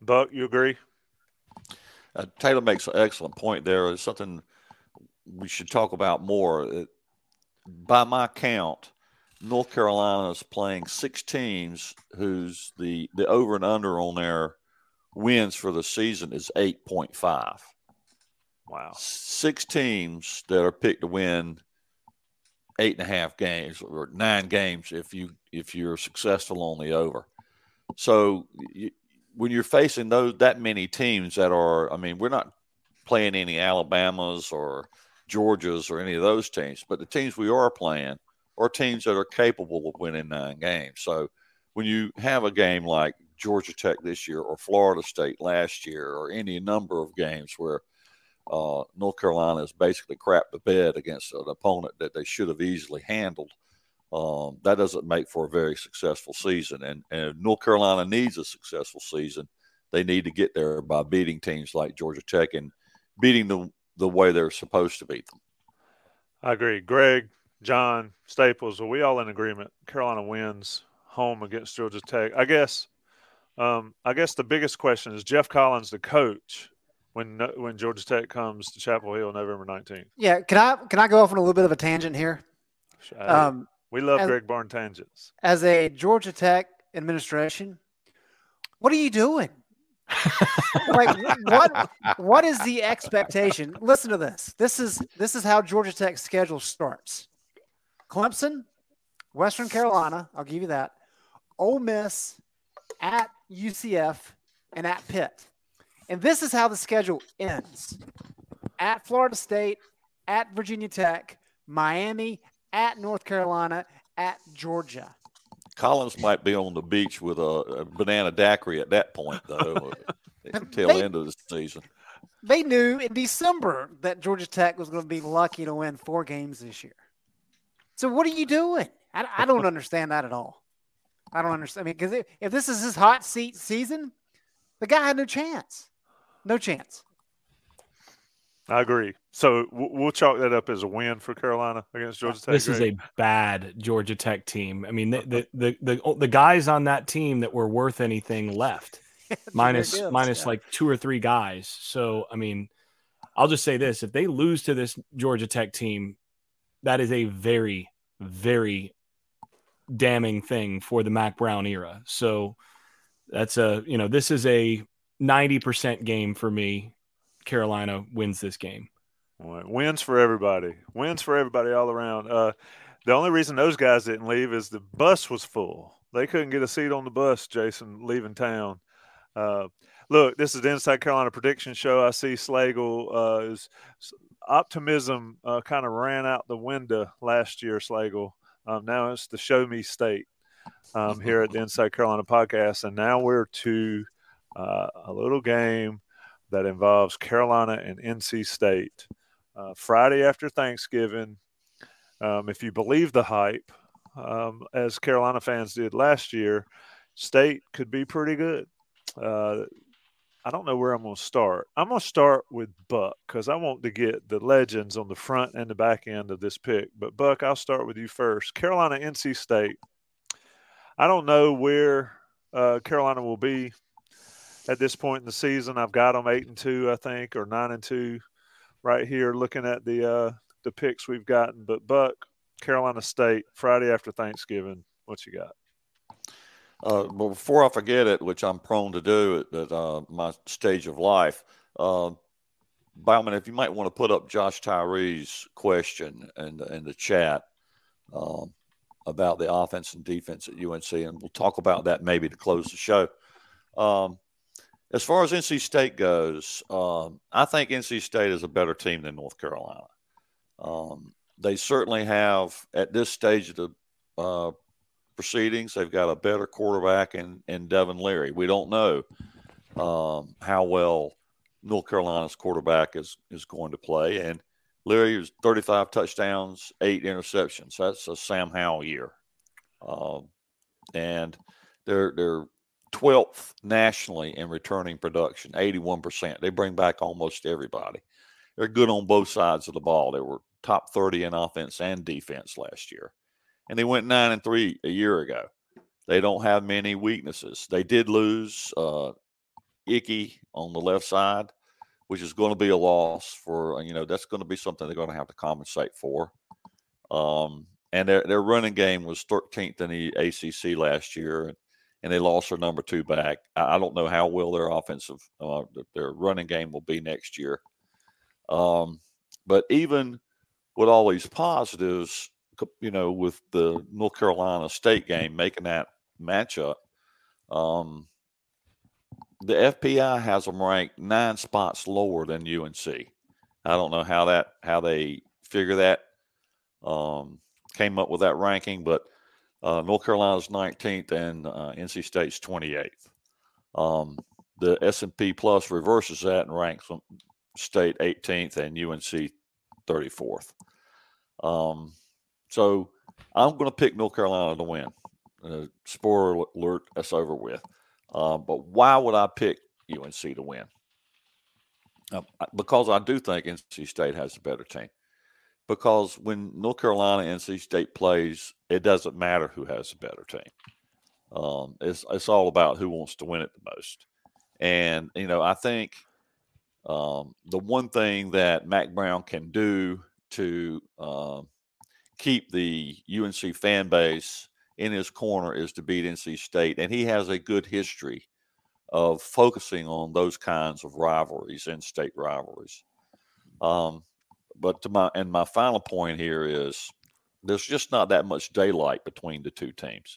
Buck, you agree? Uh, Taylor makes an excellent point there. It's something we should talk about more. It, by my count, North Carolina is playing six teams whose the, the over and under on their wins for the season is 8.5. Wow. Six teams that are picked to win eight and a half games or nine games if you if you're successful on the over. So you, when you're facing those that many teams that are, I mean, we're not playing any Alabamas or Georgias or any of those teams, but the teams we are playing are teams that are capable of winning nine games. So when you have a game like Georgia Tech this year or Florida State last year or any number of games where uh, North Carolina has basically crapped the bed against an opponent that they should have easily handled. Um, that doesn't make for a very successful season. And, and North Carolina needs a successful season. They need to get there by beating teams like Georgia Tech and beating them the way they're supposed to beat them. I agree. Greg, John, Staples, are we all in agreement? Carolina wins home against Georgia Tech. I guess. Um, I guess the biggest question is Geoff Collins, the coach, when when Georgia Tech comes to Chapel Hill November nineteenth. Yeah, can I can I go off on a little bit of a tangent here? Um, we love as, Greg Barn tangents. As a Georgia Tech administration, what are you doing? like what what is the expectation? Listen to this. This is this is how Georgia Tech's schedule starts. Clemson, Western Carolina, I'll give you that. Ole Miss, at UCF, and at Pitt. And this is how the schedule ends. At Florida State, at Virginia Tech, Miami, at North Carolina, at Georgia. Collins might be on the beach with a, banana daiquiri at that point, though, uh, until the end of the season. They knew in December that Georgia Tech was going to be lucky to win four games this year. So what are you doing? I, I don't understand that at all. I don't understand. I mean, because if, if this is his hot seat season, the guy had no chance. No chance. I agree. So we'll chalk that up as a win for Carolina against Georgia Tech. This is a bad Georgia Tech team. I mean, the the the the, the guys on that team that were worth anything left, minus Gibbs, minus yeah. like two or three guys. So I mean, I'll just say this: if they lose to this Georgia Tech team, that is a very very damning thing for the Mack Brown era. So that's a you know this is a 90% game for me. Carolina wins this game. Wins for everybody. Wins for everybody all around. Uh, the only reason those guys didn't leave is the bus was full. They couldn't get a seat on the bus, Jason, leaving town. Uh, look, this is the Inside Carolina Prediction Show. I see Slagle uh, is optimism uh, kind of ran out the window last year, Slagle. Um, now it's the show me state um, here at the Inside Carolina podcast. And now we're to uh, a little game that involves Carolina and NC State. Uh, Friday after Thanksgiving, um, if you believe the hype, um, as Carolina fans did last year, State could be pretty good. Uh, I don't know where I'm going to start. I'm going to start with Buck because I want to get the legends on the front and the back end of this pick. But Buck, I'll start with you first. Carolina, NC State. I don't know where uh, Carolina will be at this point in the season. I've got them eight and two, I think, or nine and two, right here. Looking at the uh, the picks we've gotten, but Buck, Carolina State, Friday after Thanksgiving. What you got? Uh, before I forget it, which I'm prone to do at, uh, my stage of life, uh, Bowman, if you might want to put up Josh Tyree's question in, in the chat um, about the offense and defense at UNC, and we'll talk about that maybe to close the show. Um, as far as NC State goes, um, I think NC State is a better team than North Carolina. Um, they certainly have at this stage of the uh, proceedings. They've got a better quarterback in in Devin Leary. We don't know um, how well North Carolina's quarterback is is going to play, and Leary was 35 touchdowns, eight interceptions. That's a Sam Howell year, um, and they're they're 12th nationally in returning production, 81%. They bring back almost everybody. They're good on both sides of the ball. They were top 30 in offense and defense last year. And they went 9 and 3 a year ago. They don't have many weaknesses. They did lose uh, Ickey on the left side, which is going to be a loss for, you know, that's going to be something they're going to have to compensate for. Um, and their, their running game was 13th in the ACC last year. And and they lost their number two back. I, don't know how well their offensive, uh, their running game will be next year. Um, but even with all these positives, you know, with the North Carolina State game making that matchup, um, the FPI has them ranked nine spots lower than UNC. I don't know how that how they figure that um, came up with that ranking, but uh, North Carolina's 19th and uh, NC State's 28th. Um, the S&P Plus reverses that and ranks State 18th and UNC 34th. Um, so I'm going to pick North Carolina to win. Uh, spoiler alert, that's over with. Um, but why would I pick UNC to win? Uh, because I do think NC State has a better team because when North Carolina and NC State plays, it doesn't matter who has a better team. Um, it's it's all about who wants to win it the most. And you know, I think um, the one thing that Mack Brown can do to uh, keep the UNC fan base in his corner is to beat NC State, and he has a good history of focusing on those kinds of rivalries, in-state rivalries. Um, but to my and my final point here is there's just not that much daylight between the two teams.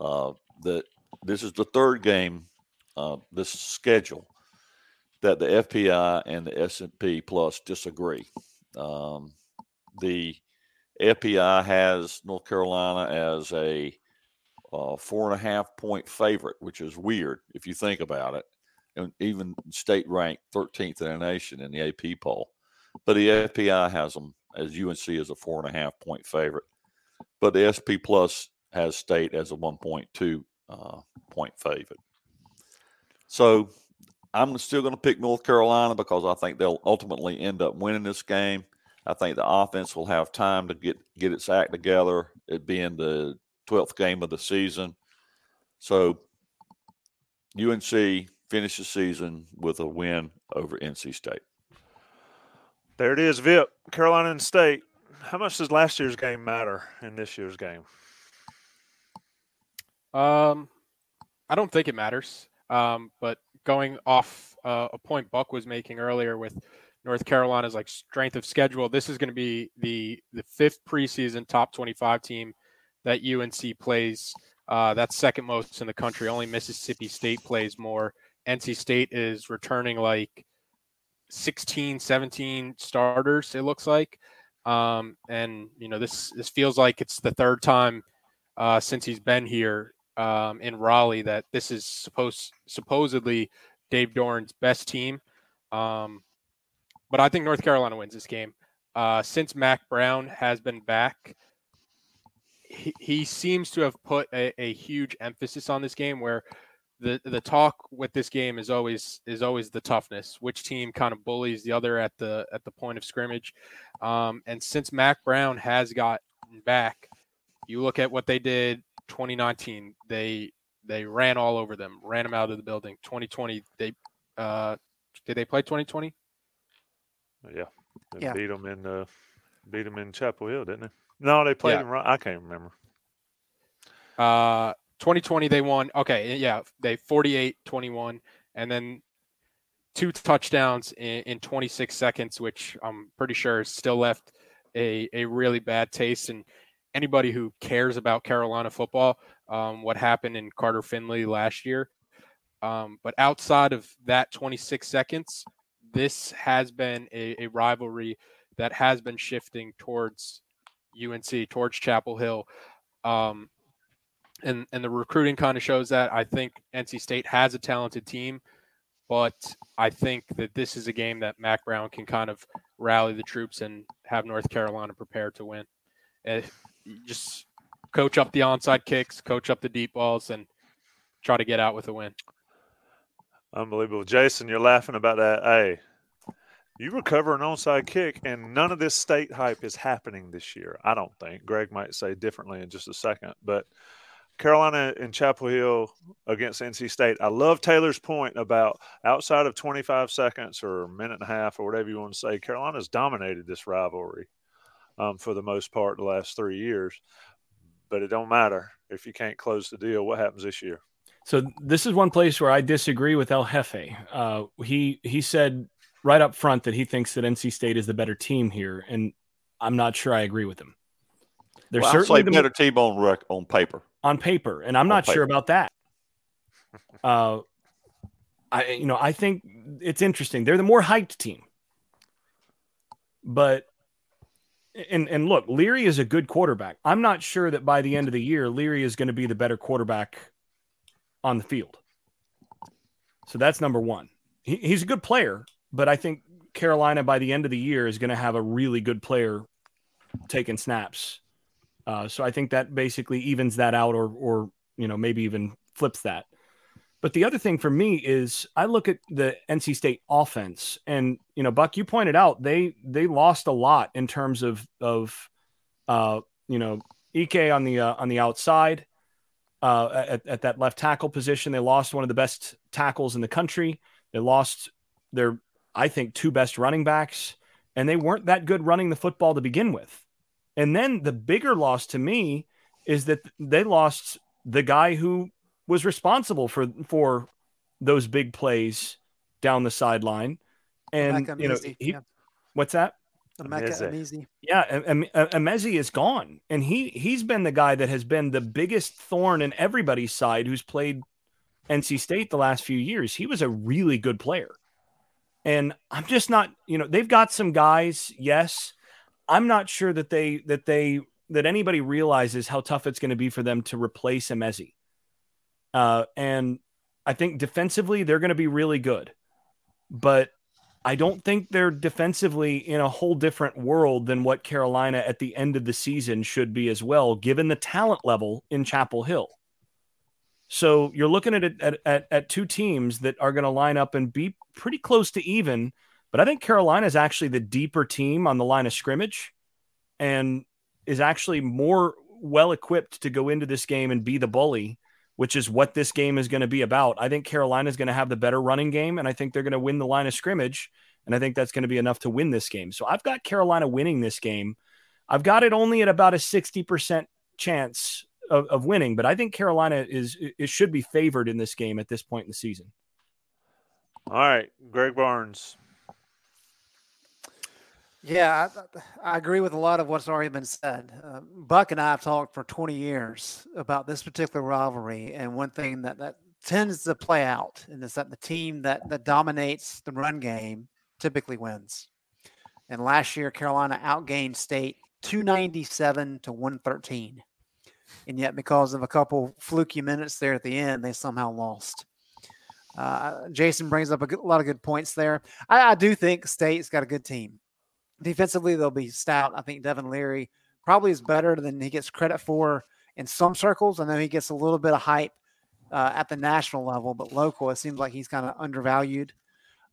Uh, that this is the third game, uh, this schedule that the FPI and the S&P Plus disagree. Um, the FPI has North Carolina as a uh, four and a half point favorite, which is weird if you think about it. And even state ranked 13th in the nation in the AP poll. But the FPI has them as UNC as a four and a half point favorite. But the SP Plus has state as a 1.2 uh, point favorite. So I'm still going to pick North Carolina because I think they'll ultimately end up winning this game. I think the offense will have time to get get its act together. It being the 12th game of the season. So UNC finishes the season with a win over NC State. There it is, Vip, Carolina and State. How much does last year's game matter in this year's game? Um, I don't think it matters. Um, but going off uh, a point Buck was making earlier with North Carolina's like strength of schedule, this is going to be the the fifth preseason top 25 team that UNC plays. Uh, that's second most in the country. Only Mississippi State plays more. NC State is returning like 16, 17 starters. It looks like, um, and you know this this feels like it's the third time uh, since he's been here um, in Raleigh that this is supposed supposedly Dave Doeren's best team. Um, but I think North Carolina wins this game. Uh, since Mack Brown has been back, he, he seems to have put a, a huge emphasis on this game where the the talk with this game is always is always the toughness. Which team kind of bullies the other at the at the point of scrimmage? Um, and since Mack Brown has gotten back, you look at what they did 2019. They they ran all over them, ran them out of the building. 2020, they uh, did they play 2020? Yeah, they yeah. beat them in uh, beat them in Chapel Hill, didn't they? No, they played yeah. them. I can't remember. Uh, 2020 they won. Okay, yeah, they 48-21 and then two touchdowns in, in 26 seconds, which I'm pretty sure still left a, a really bad taste. And anybody who cares about Carolina football, um, what happened in Carter Finley last year. Um, but outside of that 26 seconds, this has been a, a rivalry that has been shifting towards UNC towards Chapel Hill. Um, and and the recruiting kind of shows that. I think NC State has a talented team, but I think that this is a game that Mack Brown can kind of rally the troops and have North Carolina prepared to win. And just coach up the onside kicks, coach up the deep balls, and try to get out with a win. Unbelievable. Jason, you're laughing about that. Hey, you recover an onside kick, and none of this state hype is happening this year. I don't think. Greg might say differently in just a second. But Carolina and Chapel Hill against NC State. I love Taylor's point about outside of 25 seconds or a minute and a half or whatever you want to say, Carolina's dominated this rivalry um, for the most part the last three years. But it don't matter if you can't close the deal. What happens this year? So this is one place where I disagree with El Jefe. Uh, he he said right up front that he thinks that NC State is the better team here, and I'm not sure I agree with him. They're well, certainly the better team on rec- on paper. On paper, and I'm not sure about that. Uh, I you know I think it's interesting. They're the more hyped team, but and and look, Leary is a good quarterback. I'm not sure that by the end of the year, Leary is going to be the better quarterback on the field. So that's number one. He, he's a good player, but I think Carolina by the end of the year is going to have a really good player taking snaps. Uh, so I think that basically evens that out, or or you know maybe even flips that. But the other thing for me is I look at the NC State offense, and you know, Buck, you pointed out they they lost a lot in terms of of uh, you know Ike on the uh, on the outside uh, at, at that left tackle position. They lost one of the best tackles in the country. They lost their I think two best running backs, and they weren't that good running the football to begin with. And then the bigger loss to me is that they lost the guy who was responsible for for those big plays down the sideline. And you know, he, yeah. what's that? Emeka Yeah, Emezie is gone, and he he's been the guy that has been the biggest thorn in everybody's side who's played NC State the last few years. He was a really good player, and I'm just not. You know, they've got some guys, yes. I'm not sure that they that they that anybody realizes how tough it's going to be for them to replace Emezie. Uh, and I think defensively, they're going to be really good. But I don't think they're defensively in a whole different world than what Carolina at the end of the season should be as well, given the talent level in Chapel Hill. So you're looking at, at, at, at two teams that are going to line up and be pretty close to even. But I think Carolina is actually the deeper team on the line of scrimmage and is actually more well equipped to go into this game and be the bully which is what this game is going to be about. I think Carolina is going to have the better running game, and I think they're going to win the line of scrimmage. And I think that's going to be enough to win this game. So I've got Carolina winning this game. I've got it only at about a 60% chance of, of winning, but I think Carolina is it should be favored in this game at this point in the season. All right, Greg Barnes. Yeah, I, I, agree with a lot of what's already been said. Uh, Buck and I have talked for 20 years about this particular rivalry, and one thing that, that tends to play out is that the team that, that dominates the run game typically wins. And last year, Carolina outgained State 297 to 113. And yet, because of a couple fluky minutes there at the end, they somehow lost. Uh, Jason brings up a, good, a, lot of good points there. I, I do think State's got a good team. Defensively, they'll be stout. I think Devin Leary probably is better than he gets credit for in some circles. I know he gets a little bit of hype uh, at the national level, but local, it seems like he's kind of undervalued.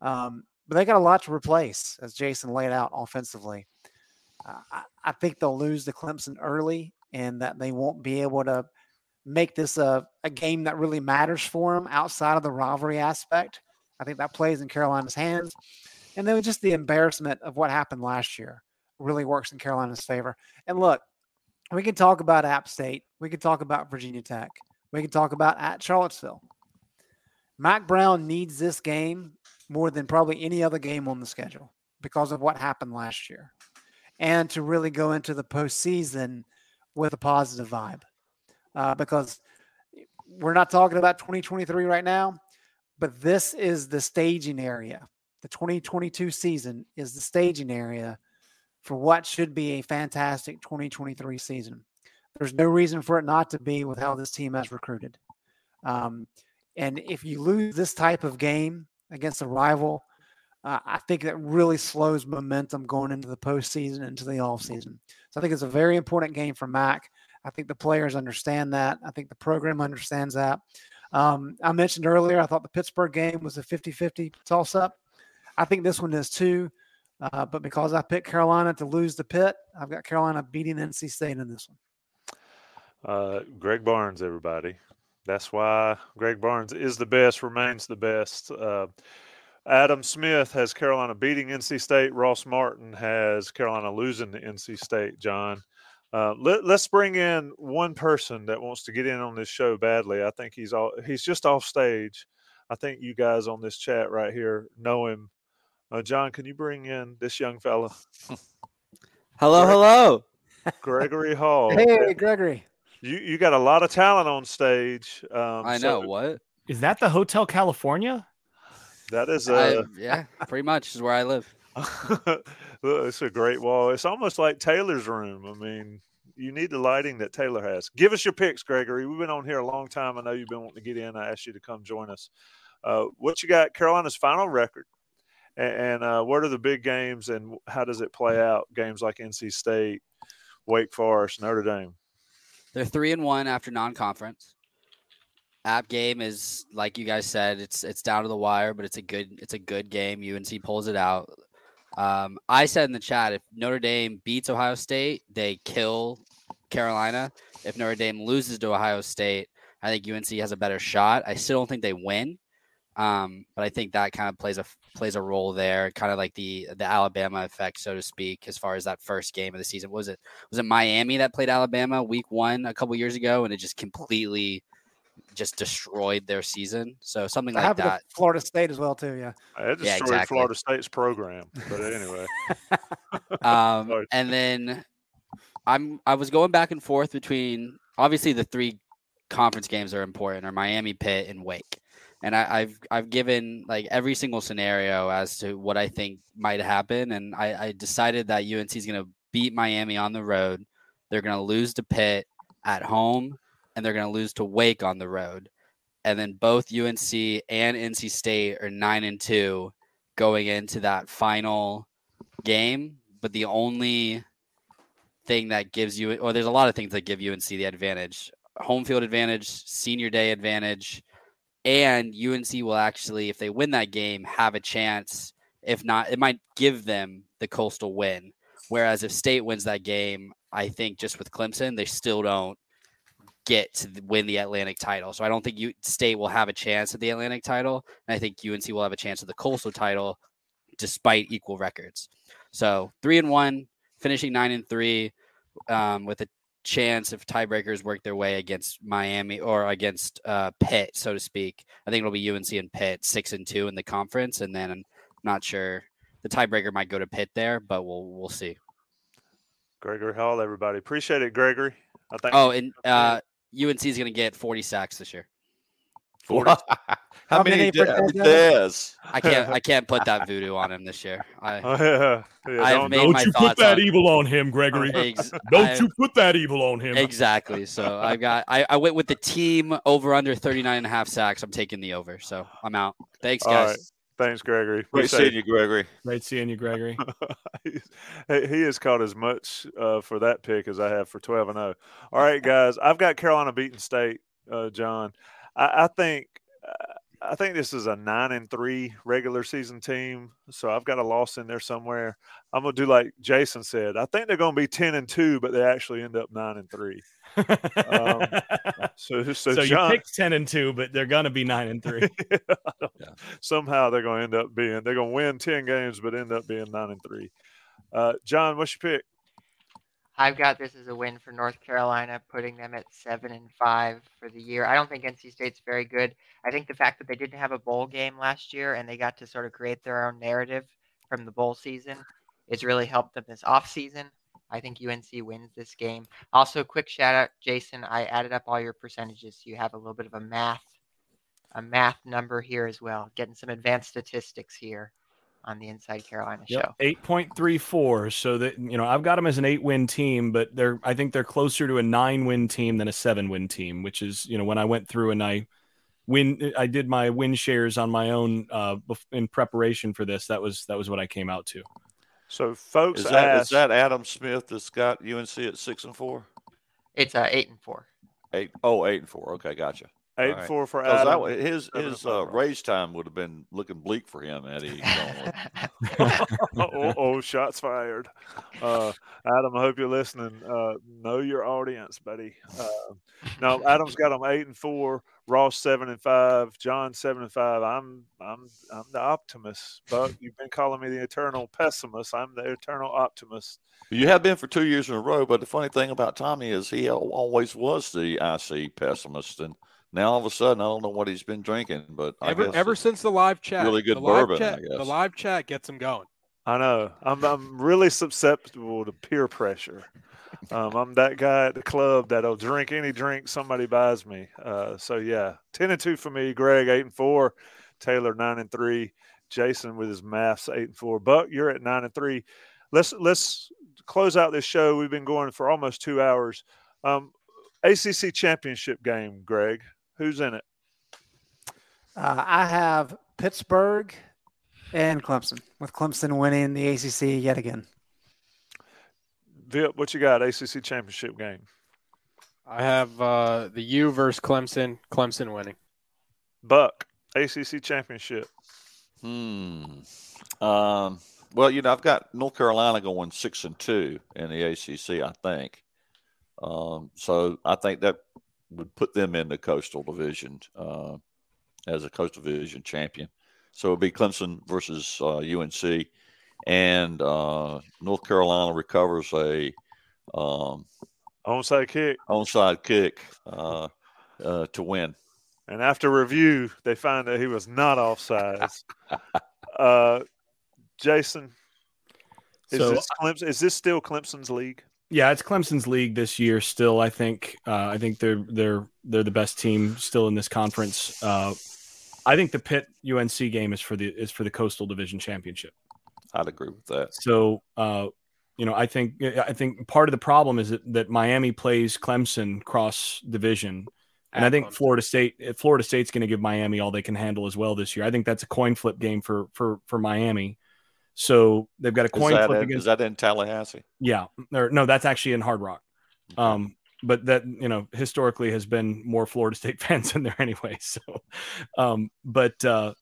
Um, but they got a lot to replace, as Jason laid out offensively. Uh, I, I, think they'll lose to Clemson early, and that they won't be able to make this a, a game that really matters for them outside of the rivalry aspect. I think that plays in Carolina's hands. And then just the embarrassment of what happened last year really works in Carolina's favor. And look, we can talk about App State. We can talk about Virginia Tech. We can talk about at Charlottesville. Mack Brown needs this game more than probably any other game on the schedule because of what happened last year. And to really go into the postseason with a positive vibe. Uh, because we're not talking about 2023 right now, but this is the staging area the 2022 season is the staging area for what should be a fantastic 2023 season. There's no reason for it not to be with how this team has recruited. Um, and if you lose this type of game against a rival, uh, I think that really slows momentum going into the postseason, into the offseason. So I think it's a very important game for Mack. I think the players understand that. I think the program understands that. Um, I mentioned earlier, I thought the Pittsburgh game was a 50 50 toss up. I think this one is too. Uh, but because I picked Carolina to lose the pit, I've got Carolina beating NC State in this one. Uh, Greg Barnes, everybody. That's why Greg Barnes is the best, remains the best. Uh, Adam Smith has Carolina beating NC State. Ross Martin has Carolina losing to NC State. John, uh, let, us bring in one person that wants to get in on this show badly. I think he's all he's just off stage. I think you guys on this chat right here know him. Uh, John, can you bring in this young fella? hello, Greg- hello. Gregory Hall. Hey, Gregory. You you got a lot of talent on stage. Um, I know so, what is that. The Hotel California? That is uh, yeah, pretty much is where I live. it's a great wall. It's almost like Taylor's room. I mean, you need the lighting that Taylor has. Give us your picks, Gregory. We've been on here a long time. I know you've been wanting to get in. I asked you to come join us. Uh, what you got? Carolina's final record, and, and uh, what are the big games, and how does it play out? Games like NC State, Wake Forest, Notre Dame. They're three and one after non-conference. App game is like you guys said, it's it's down to the wire, but it's a good it's a good game. UNC pulls it out. Um, I said in the chat, if Notre Dame beats Ohio State, they kill Carolina. If Notre Dame loses to Ohio State, I think UNC has a better shot. I still don't think they win, um, but I think that kind of plays a plays a role there, kind of like the the Alabama effect, so to speak, as far as that first game of the season. was it was it Miami that played Alabama week one a couple years ago, and it just completely just destroyed their season. So something like that. Florida State as well too. Yeah. It destroyed yeah, exactly. Florida State's program. But anyway. um, and then I'm I was going back and forth between obviously the three conference games are important are Miami, Pitt, and Wake. And I, have I've given like every single scenario as to what I think might happen, and I, I decided that UNC is going to beat Miami on the road. They're going to lose to Pitt at home, and they're going to lose to Wake on the road. And then both UNC and NC State are nine and two going into that final game. But the only thing that gives you, or there's a lot of things that give UNC the advantage home field advantage, senior day advantage, and UNC will actually, if they win that game, have a chance. If not, it might give them the coastal win. Whereas if State wins that game, I think just with Clemson, they still don't get to win the Atlantic title. So I don't think you State will have a chance at the Atlantic title, and I think UNC will have a chance at the Coastal title, despite equal records. So three and one, finishing nine and three, um, with a chance if tiebreakers work their way against Miami or against uh, Pitt, so to speak. I think it'll be UNC and Pitt six and two in the conference, and then I'm not sure the tiebreaker might go to Pitt there, but we'll we'll see. Gregory Hall, everybody appreciate it, Gregory. I think. Oh, and uh, UNC is going to get 40 sacks this year. 40. How, How many, many does? I can't. I can't put that voodoo on him this year. I, yeah. Yeah, I've don't you put that on, evil on him, Gregory. Ex- don't I've, you put that evil on him. Exactly. So I got. I, I went with the team over under 39 and a half sacks. I'm taking the over. So I'm out. Thanks, guys. Thanks, Gregory. Great seeing you, Gregory. Great seeing you, Gregory. he has caught as much uh, for that pick as I have for 12 and 0. All right, guys. I've got Carolina beating State, uh, John. I, I think. Uh, I think this is a nine and three regular season team, so I've got a loss in there somewhere. I'm gonna do like Jason said. I think they're gonna be ten and two, but they actually end up nine and three. um, so, so, so John, you picked ten and two, but they're gonna be nine and three. yeah. Somehow they're gonna end up being they're gonna win ten games, but end up being nine and three. Uh, John, what's your pick? I've got this as a win for North Carolina, putting them at seven and five for the year. I don't think NC State's very good. I think the fact that they didn't have a bowl game last year and they got to sort of create their own narrative from the bowl season has really helped them this offseason. I think UNC wins this game. Also, quick shout out, Jason. I added up all your percentages, so you have a little bit of a math, a math number here as well. Getting some advanced statistics here. On the Inside Carolina Yep, show. eight point three four. So that you know, I've got them as an eight win team, but they're I think they're closer to a nine win team than a seven win team, which is you know when I went through and I win I did my win shares on my own uh, in preparation for this. That was that was what I came out to. So, folks, Is that, is asked, that Adam Smith that's got UNC at six and four? It's uh, eight and four. Eight oh eight and four. Okay, gotcha. Eight right. four for that Adam. wa- his his uh, raise time would have been looking bleak for him had he gone oh, oh, shots fired. Uh, Adam, I hope you're listening. Uh, know your audience, buddy. Uh, no, Adam's got them eight and four. Ross seven and five. John seven and five. I'm I'm I'm the optimist. But you've been calling me the eternal pessimist. I'm the eternal optimist. You have been for two years in a row, but the funny thing about Tommy is he always was the IC pessimist, and now all of a sudden I don't know what he's been drinking, but I Ever, guess ever since the live chat, really good the bourbon, chat, I guess. the live chat gets him going. I know. I'm I'm really susceptible to peer pressure. Um, I'm that guy at the club that'll drink any drink somebody buys me. Uh, so yeah, ten and two for me. Greg eight and four. Taylor nine and three. Jason with his maths eight and four. Buck, you're at nine and three. Let's let's close out this show. We've been going for almost two hours. Um, ACC championship game, Greg. Who's in it? Uh, I have Pittsburgh and Clemson, with Clemson winning the ACC yet again. Vip, what you got? ACC championship game. I have uh, the U versus Clemson. Clemson winning. Buck, ACC championship. Hmm. Um, well, you know, I've got North Carolina going six and two in the ACC, I think. Um, so I think that would put them in the Coastal Division uh, as a Coastal Division champion. So it'd be Clemson versus uh, UNC, and uh, North Carolina recovers a um, onside kick, onside kick uh, uh, to win. And after review, they find that he was not offsides. uh, Jason, is So- this Clemson? Is this still Clemson's league? Yeah, it's Clemson's league this year. Still, I think uh, I think they're they're they're the best team still in this conference. Uh, I think the Pitt UNC game is for the is for the Coastal Division Championship. I'd agree with that. So, uh, you know, I think I think part of the problem is that, that Miami plays Clemson cross division, and I think Florida State Florida State's going to give Miami all they can handle as well this year. I think that's a coin flip game for for for Miami. So they've got a coin flip in, against is that in Tallahassee? yeah, or no, that's actually in Hard Rock. Um, but that you know historically has been more Florida State fans in there anyway. So, um, but uh,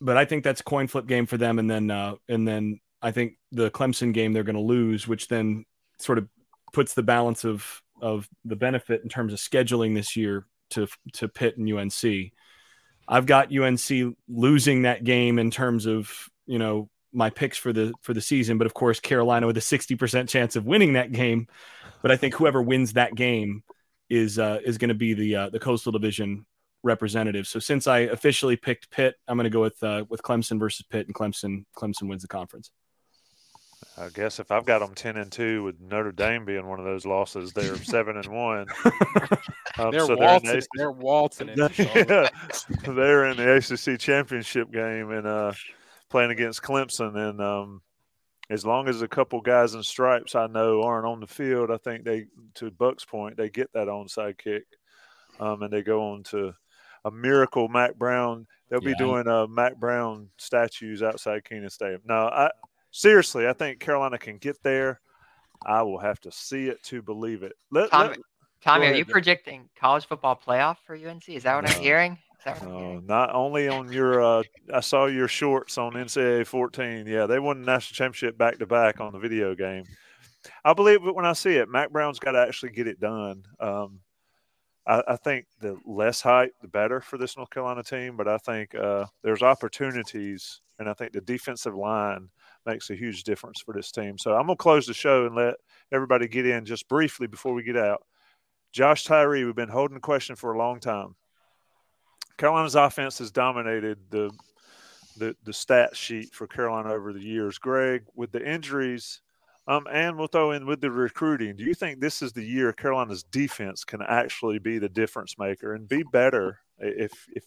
but I think that's a coin flip game for them, and then uh, and then I think the Clemson game they're going to lose, which then sort of puts the balance of of the benefit in terms of scheduling this year to to Pitt and UNC. I've got UNC losing that game in terms of you know my picks for the for the season, but of course Carolina with a sixty percent chance of winning that game. But I think whoever wins that game is uh, is going to be the uh, the Coastal Division representative. So since I officially picked Pitt, I'm going to go with uh, with Clemson versus Pitt, and Clemson Clemson wins the conference. I guess if I've got them ten and two, with Notre Dame being one of those losses, they're seven and one. Um, They're so waltzing. they're, They're, in waltzing. into the, yeah, they're in the ACC championship game and uh, playing against Clemson. And um, as long as a couple guys in stripes I know aren't on the field, I think they, to Buck's point, they get that onside kick, um, and they go on to a miracle Mack Brown. They'll be Yeah. doing uh, Mack Brown statues outside Kenan Stadium. No, I seriously, I think Carolina can get there. I will have to see it to believe it. Let, Tommy, let- Tommy, go are you ahead. predicting college football playoff for UNC? Is that what I'm No. hearing? Is that what I'm No, hearing? not only on your. Uh, I saw your shorts on NCAA 14. Yeah, they won the national championship back to back on the video game. I believe it when I see it. Mack Brown's got to actually get it done. Um, I, I think the less hype, the better for this North Carolina team. But I think uh, there's opportunities, and I think the defensive line makes a huge difference for this team. So I'm gonna close the show and let everybody get in just briefly before we get out. Josh Tyree, we've been holding the question for a long time. Carolina's offense has dominated the the the stat sheet for Carolina over the years. Greg, with the injuries, um, and we'll throw in with the recruiting, do you think this is the year Carolina's defense can actually be the difference maker and be better, if if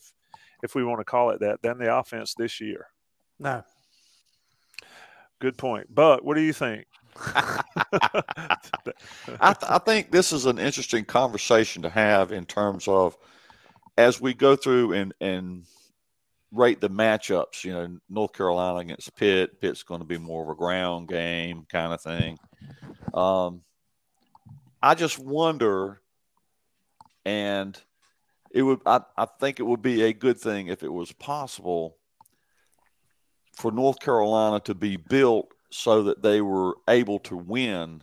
if we want to call it that, than the offense this year? No. Good point. But what do you think? I, th- I think this is an interesting conversation to have in terms of as we go through and, and rate the matchups, you know, North Carolina against Pitt, Pitt's going to be more of a ground game kind of thing. Um, I just wonder, and it would, I, I think it would be a good thing if it was possible for North Carolina to be built so that they were able to win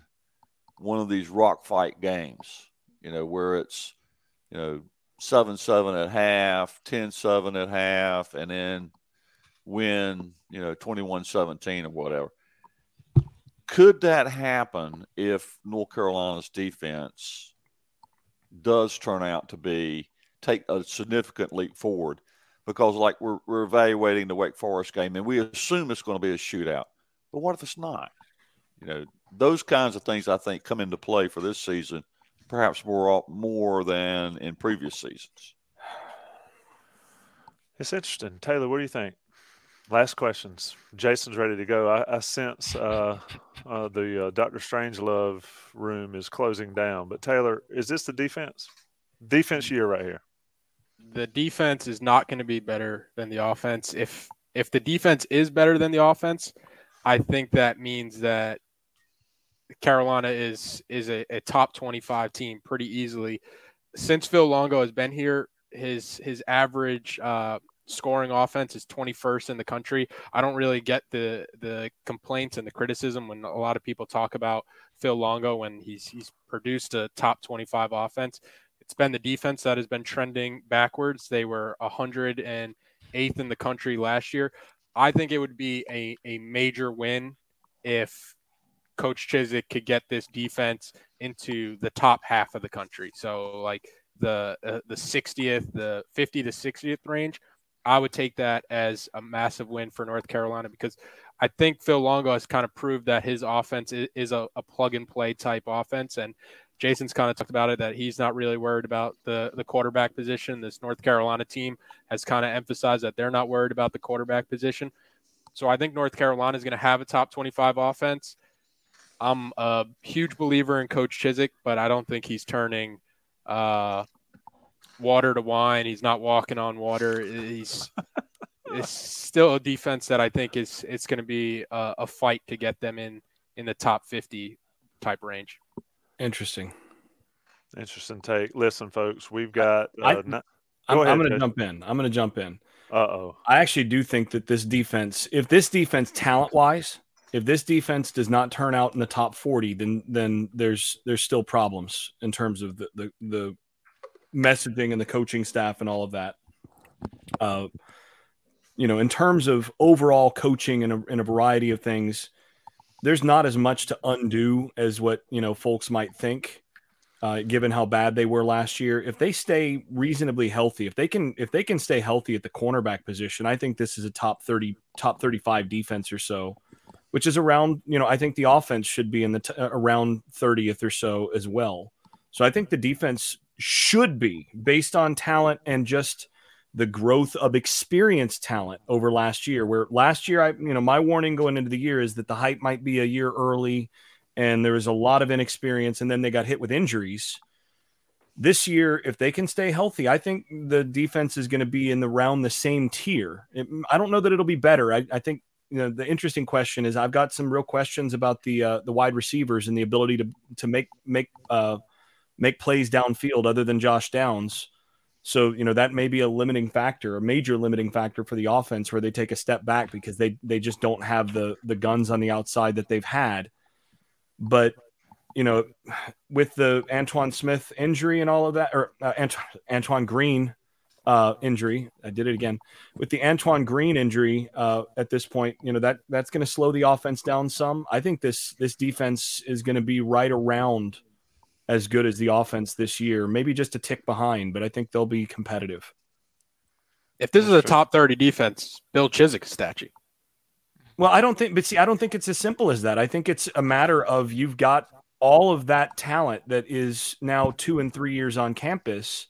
one of these rock fight games, you know, where it's, you know, 7 7 at half, 10 7 at half, and then win, you know, 21 17 or whatever. Could that happen if North Carolina's defense does turn out to be take a significant leap forward? Because, like, we're, we're evaluating the Wake Forest game and we assume it's going to be a shootout. But what if it's not? You know, those kinds of things I think come into play for this season, perhaps more more than in previous seasons. It's interesting, Taylor. What do you think? Last questions. Jason's ready to go. I, I sense uh, uh, the uh, Doctor Strangelove room is closing down. But Taylor, is this the defense? Defense year right here. The defense is not going to be better than the offense. If if the defense is better than the offense, I think that means that Carolina is is a, a, top 25 team pretty easily. Since Phil Longo has been here, his his average uh, scoring offense is 21st in the country. I don't really get the the complaints and the criticism when a lot of people talk about Phil Longo when he's he's produced a top 25 offense. It's been the defense that has been trending backwards. They were 108th in the country last year. I think it would be a, a major win if Coach Chizik could get this defense into the top half of the country. So like the uh, the 60th, the 50 to 60th range. I would take that as a massive win for North Carolina because I think Phil Longo has kind of proved that his offense is, is a, a plug and play type offense. And Jason's kind of talked about it that he's not really worried about the the quarterback position. This North Carolina team has kind of emphasized that they're not worried about the quarterback position. So I think North Carolina is going to have a top 25 offense. I'm a huge believer in Coach Chizik, but I don't think he's turning uh, water to wine. He's not walking on water. He's it's still a defense that I think is it's going to be a, a fight to get them in in the top 50 type range. Interesting. Interesting take. Listen, folks, we've got. Uh, I, am go I'm going to jump in. I'm going to jump in. Uh oh. I actually do think that this defense, if this defense talent wise, if this defense does not turn out in the top 40, then then there's there's still problems in terms of the the, the messaging and the coaching staff and all of that. Uh, you know, in terms of overall coaching and a, and a variety of things, there's not as much to undo as what you know folks might think. Uh, given how bad they were last year, if they stay reasonably healthy, if they can, if they can stay healthy at the cornerback position, I think this is a top thirty, top thirty-five defense or so, which is around. You know, I think the offense should be in the t- uh, around thirtieth or so as well. So I think the defense should be based on talent and just the growth of experienced talent over last year. Where last year, I you know my warning going into the year is that the hype might be a year early, and there was a lot of inexperience, and then they got hit with injuries. This year, if they can stay healthy, I think the defense is going to be in the round the same tier. It, I don't know that it'll be better. I, I, think you know the interesting question is I've got some real questions about the uh, the wide receivers and the ability to to make make uh, make plays downfield other than Josh Downs. So, you know, that may be a limiting factor, a major limiting factor for the offense where they take a step back because they they just don't have the the guns on the outside that they've had. But, you know, with the Antoine Smith injury and all of that, or uh, Ant- Antoine Green uh, injury, I did it again. With the Antoine Green injury uh, at this point, you know that that's going to slow the offense down some. I think this this defense is going to be right around as good as the offense this year, maybe just a tick behind, but I think they'll be competitive. If this is a top 30 defense, Bill Chizik statue. Well, I don't think, but see, I don't think it's as simple as that. I think it's a matter of you've got all of that talent that is now two and three years on campus,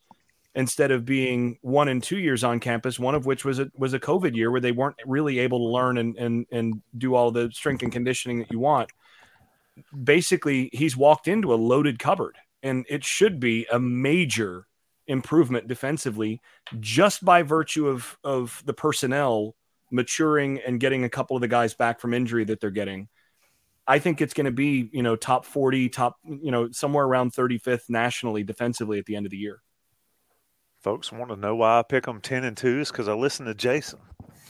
instead of being one and two years on campus, one of which was a was a COVID year where they weren't really able to learn and and and do all the strength and conditioning that you want. Basically, he's walked into a loaded cupboard, and it should be a major improvement defensively just by virtue of of the personnel maturing and getting a couple of the guys back from injury that they're getting. I think it's going to be, you know, top 40, top, you know, somewhere around 35th nationally defensively at the end of the year. Folks want to know why I pick them 10 and 2 is because I listen to Jason.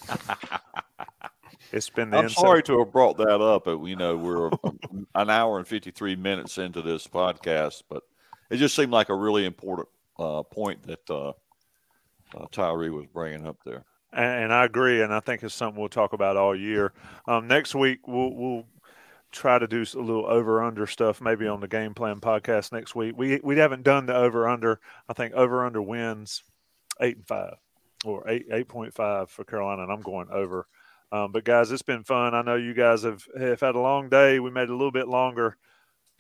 it's been the I'm inside- sorry to have brought that up, but you know we're an hour and 53 minutes into this podcast, but it just seemed like a really important uh, point that uh, uh, Tyree was bringing up there. And, and I agree, and I think it's something we'll talk about all year. Um, next week we'll we'll try to do a little over under stuff, maybe on the game plan podcast next week. We we haven't done the over under. I think over under wins eight and five or eight eight point five for Carolina, and I'm going over. Um, but guys, it's been fun. I know you guys have have had a long day. We made it a little bit longer.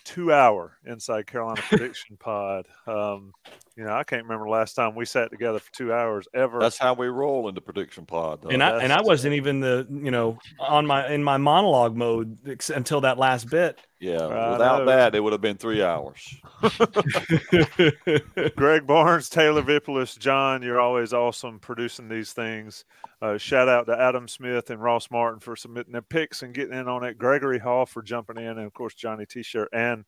Two hour inside Carolina prediction pod. Um, you know, I can't remember the last time we sat together for two hours ever. That's how we roll in the prediction pod. though. and I and I wasn't even the you know on my in my monologue mode ex- until that last bit. yeah, I without know. that, it would have been three hours. Greg Barnes, Taylor Vippolis, John, you're always awesome producing these things. Uh, shout out to Adam Smith and Ross Martin for submitting their picks and getting in on it. Gregory Hall for jumping in, and of course Johnny T-shirt and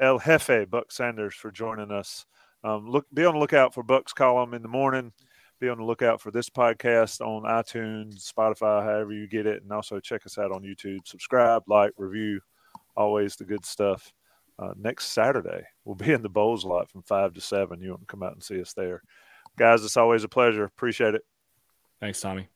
El Jefe Buck Sanders for joining us. Um, look, be on the lookout for Buck's column in the morning. Be on the lookout for this podcast on iTunes, Spotify, however you get it, and also check us out on YouTube. Subscribe, like, review, always the good stuff. Uh, next Saturday, we'll be in the Bowls lot from five to seven. You want to come out and see us there, guys? It's always a pleasure. Appreciate it. Thanks, Tommy.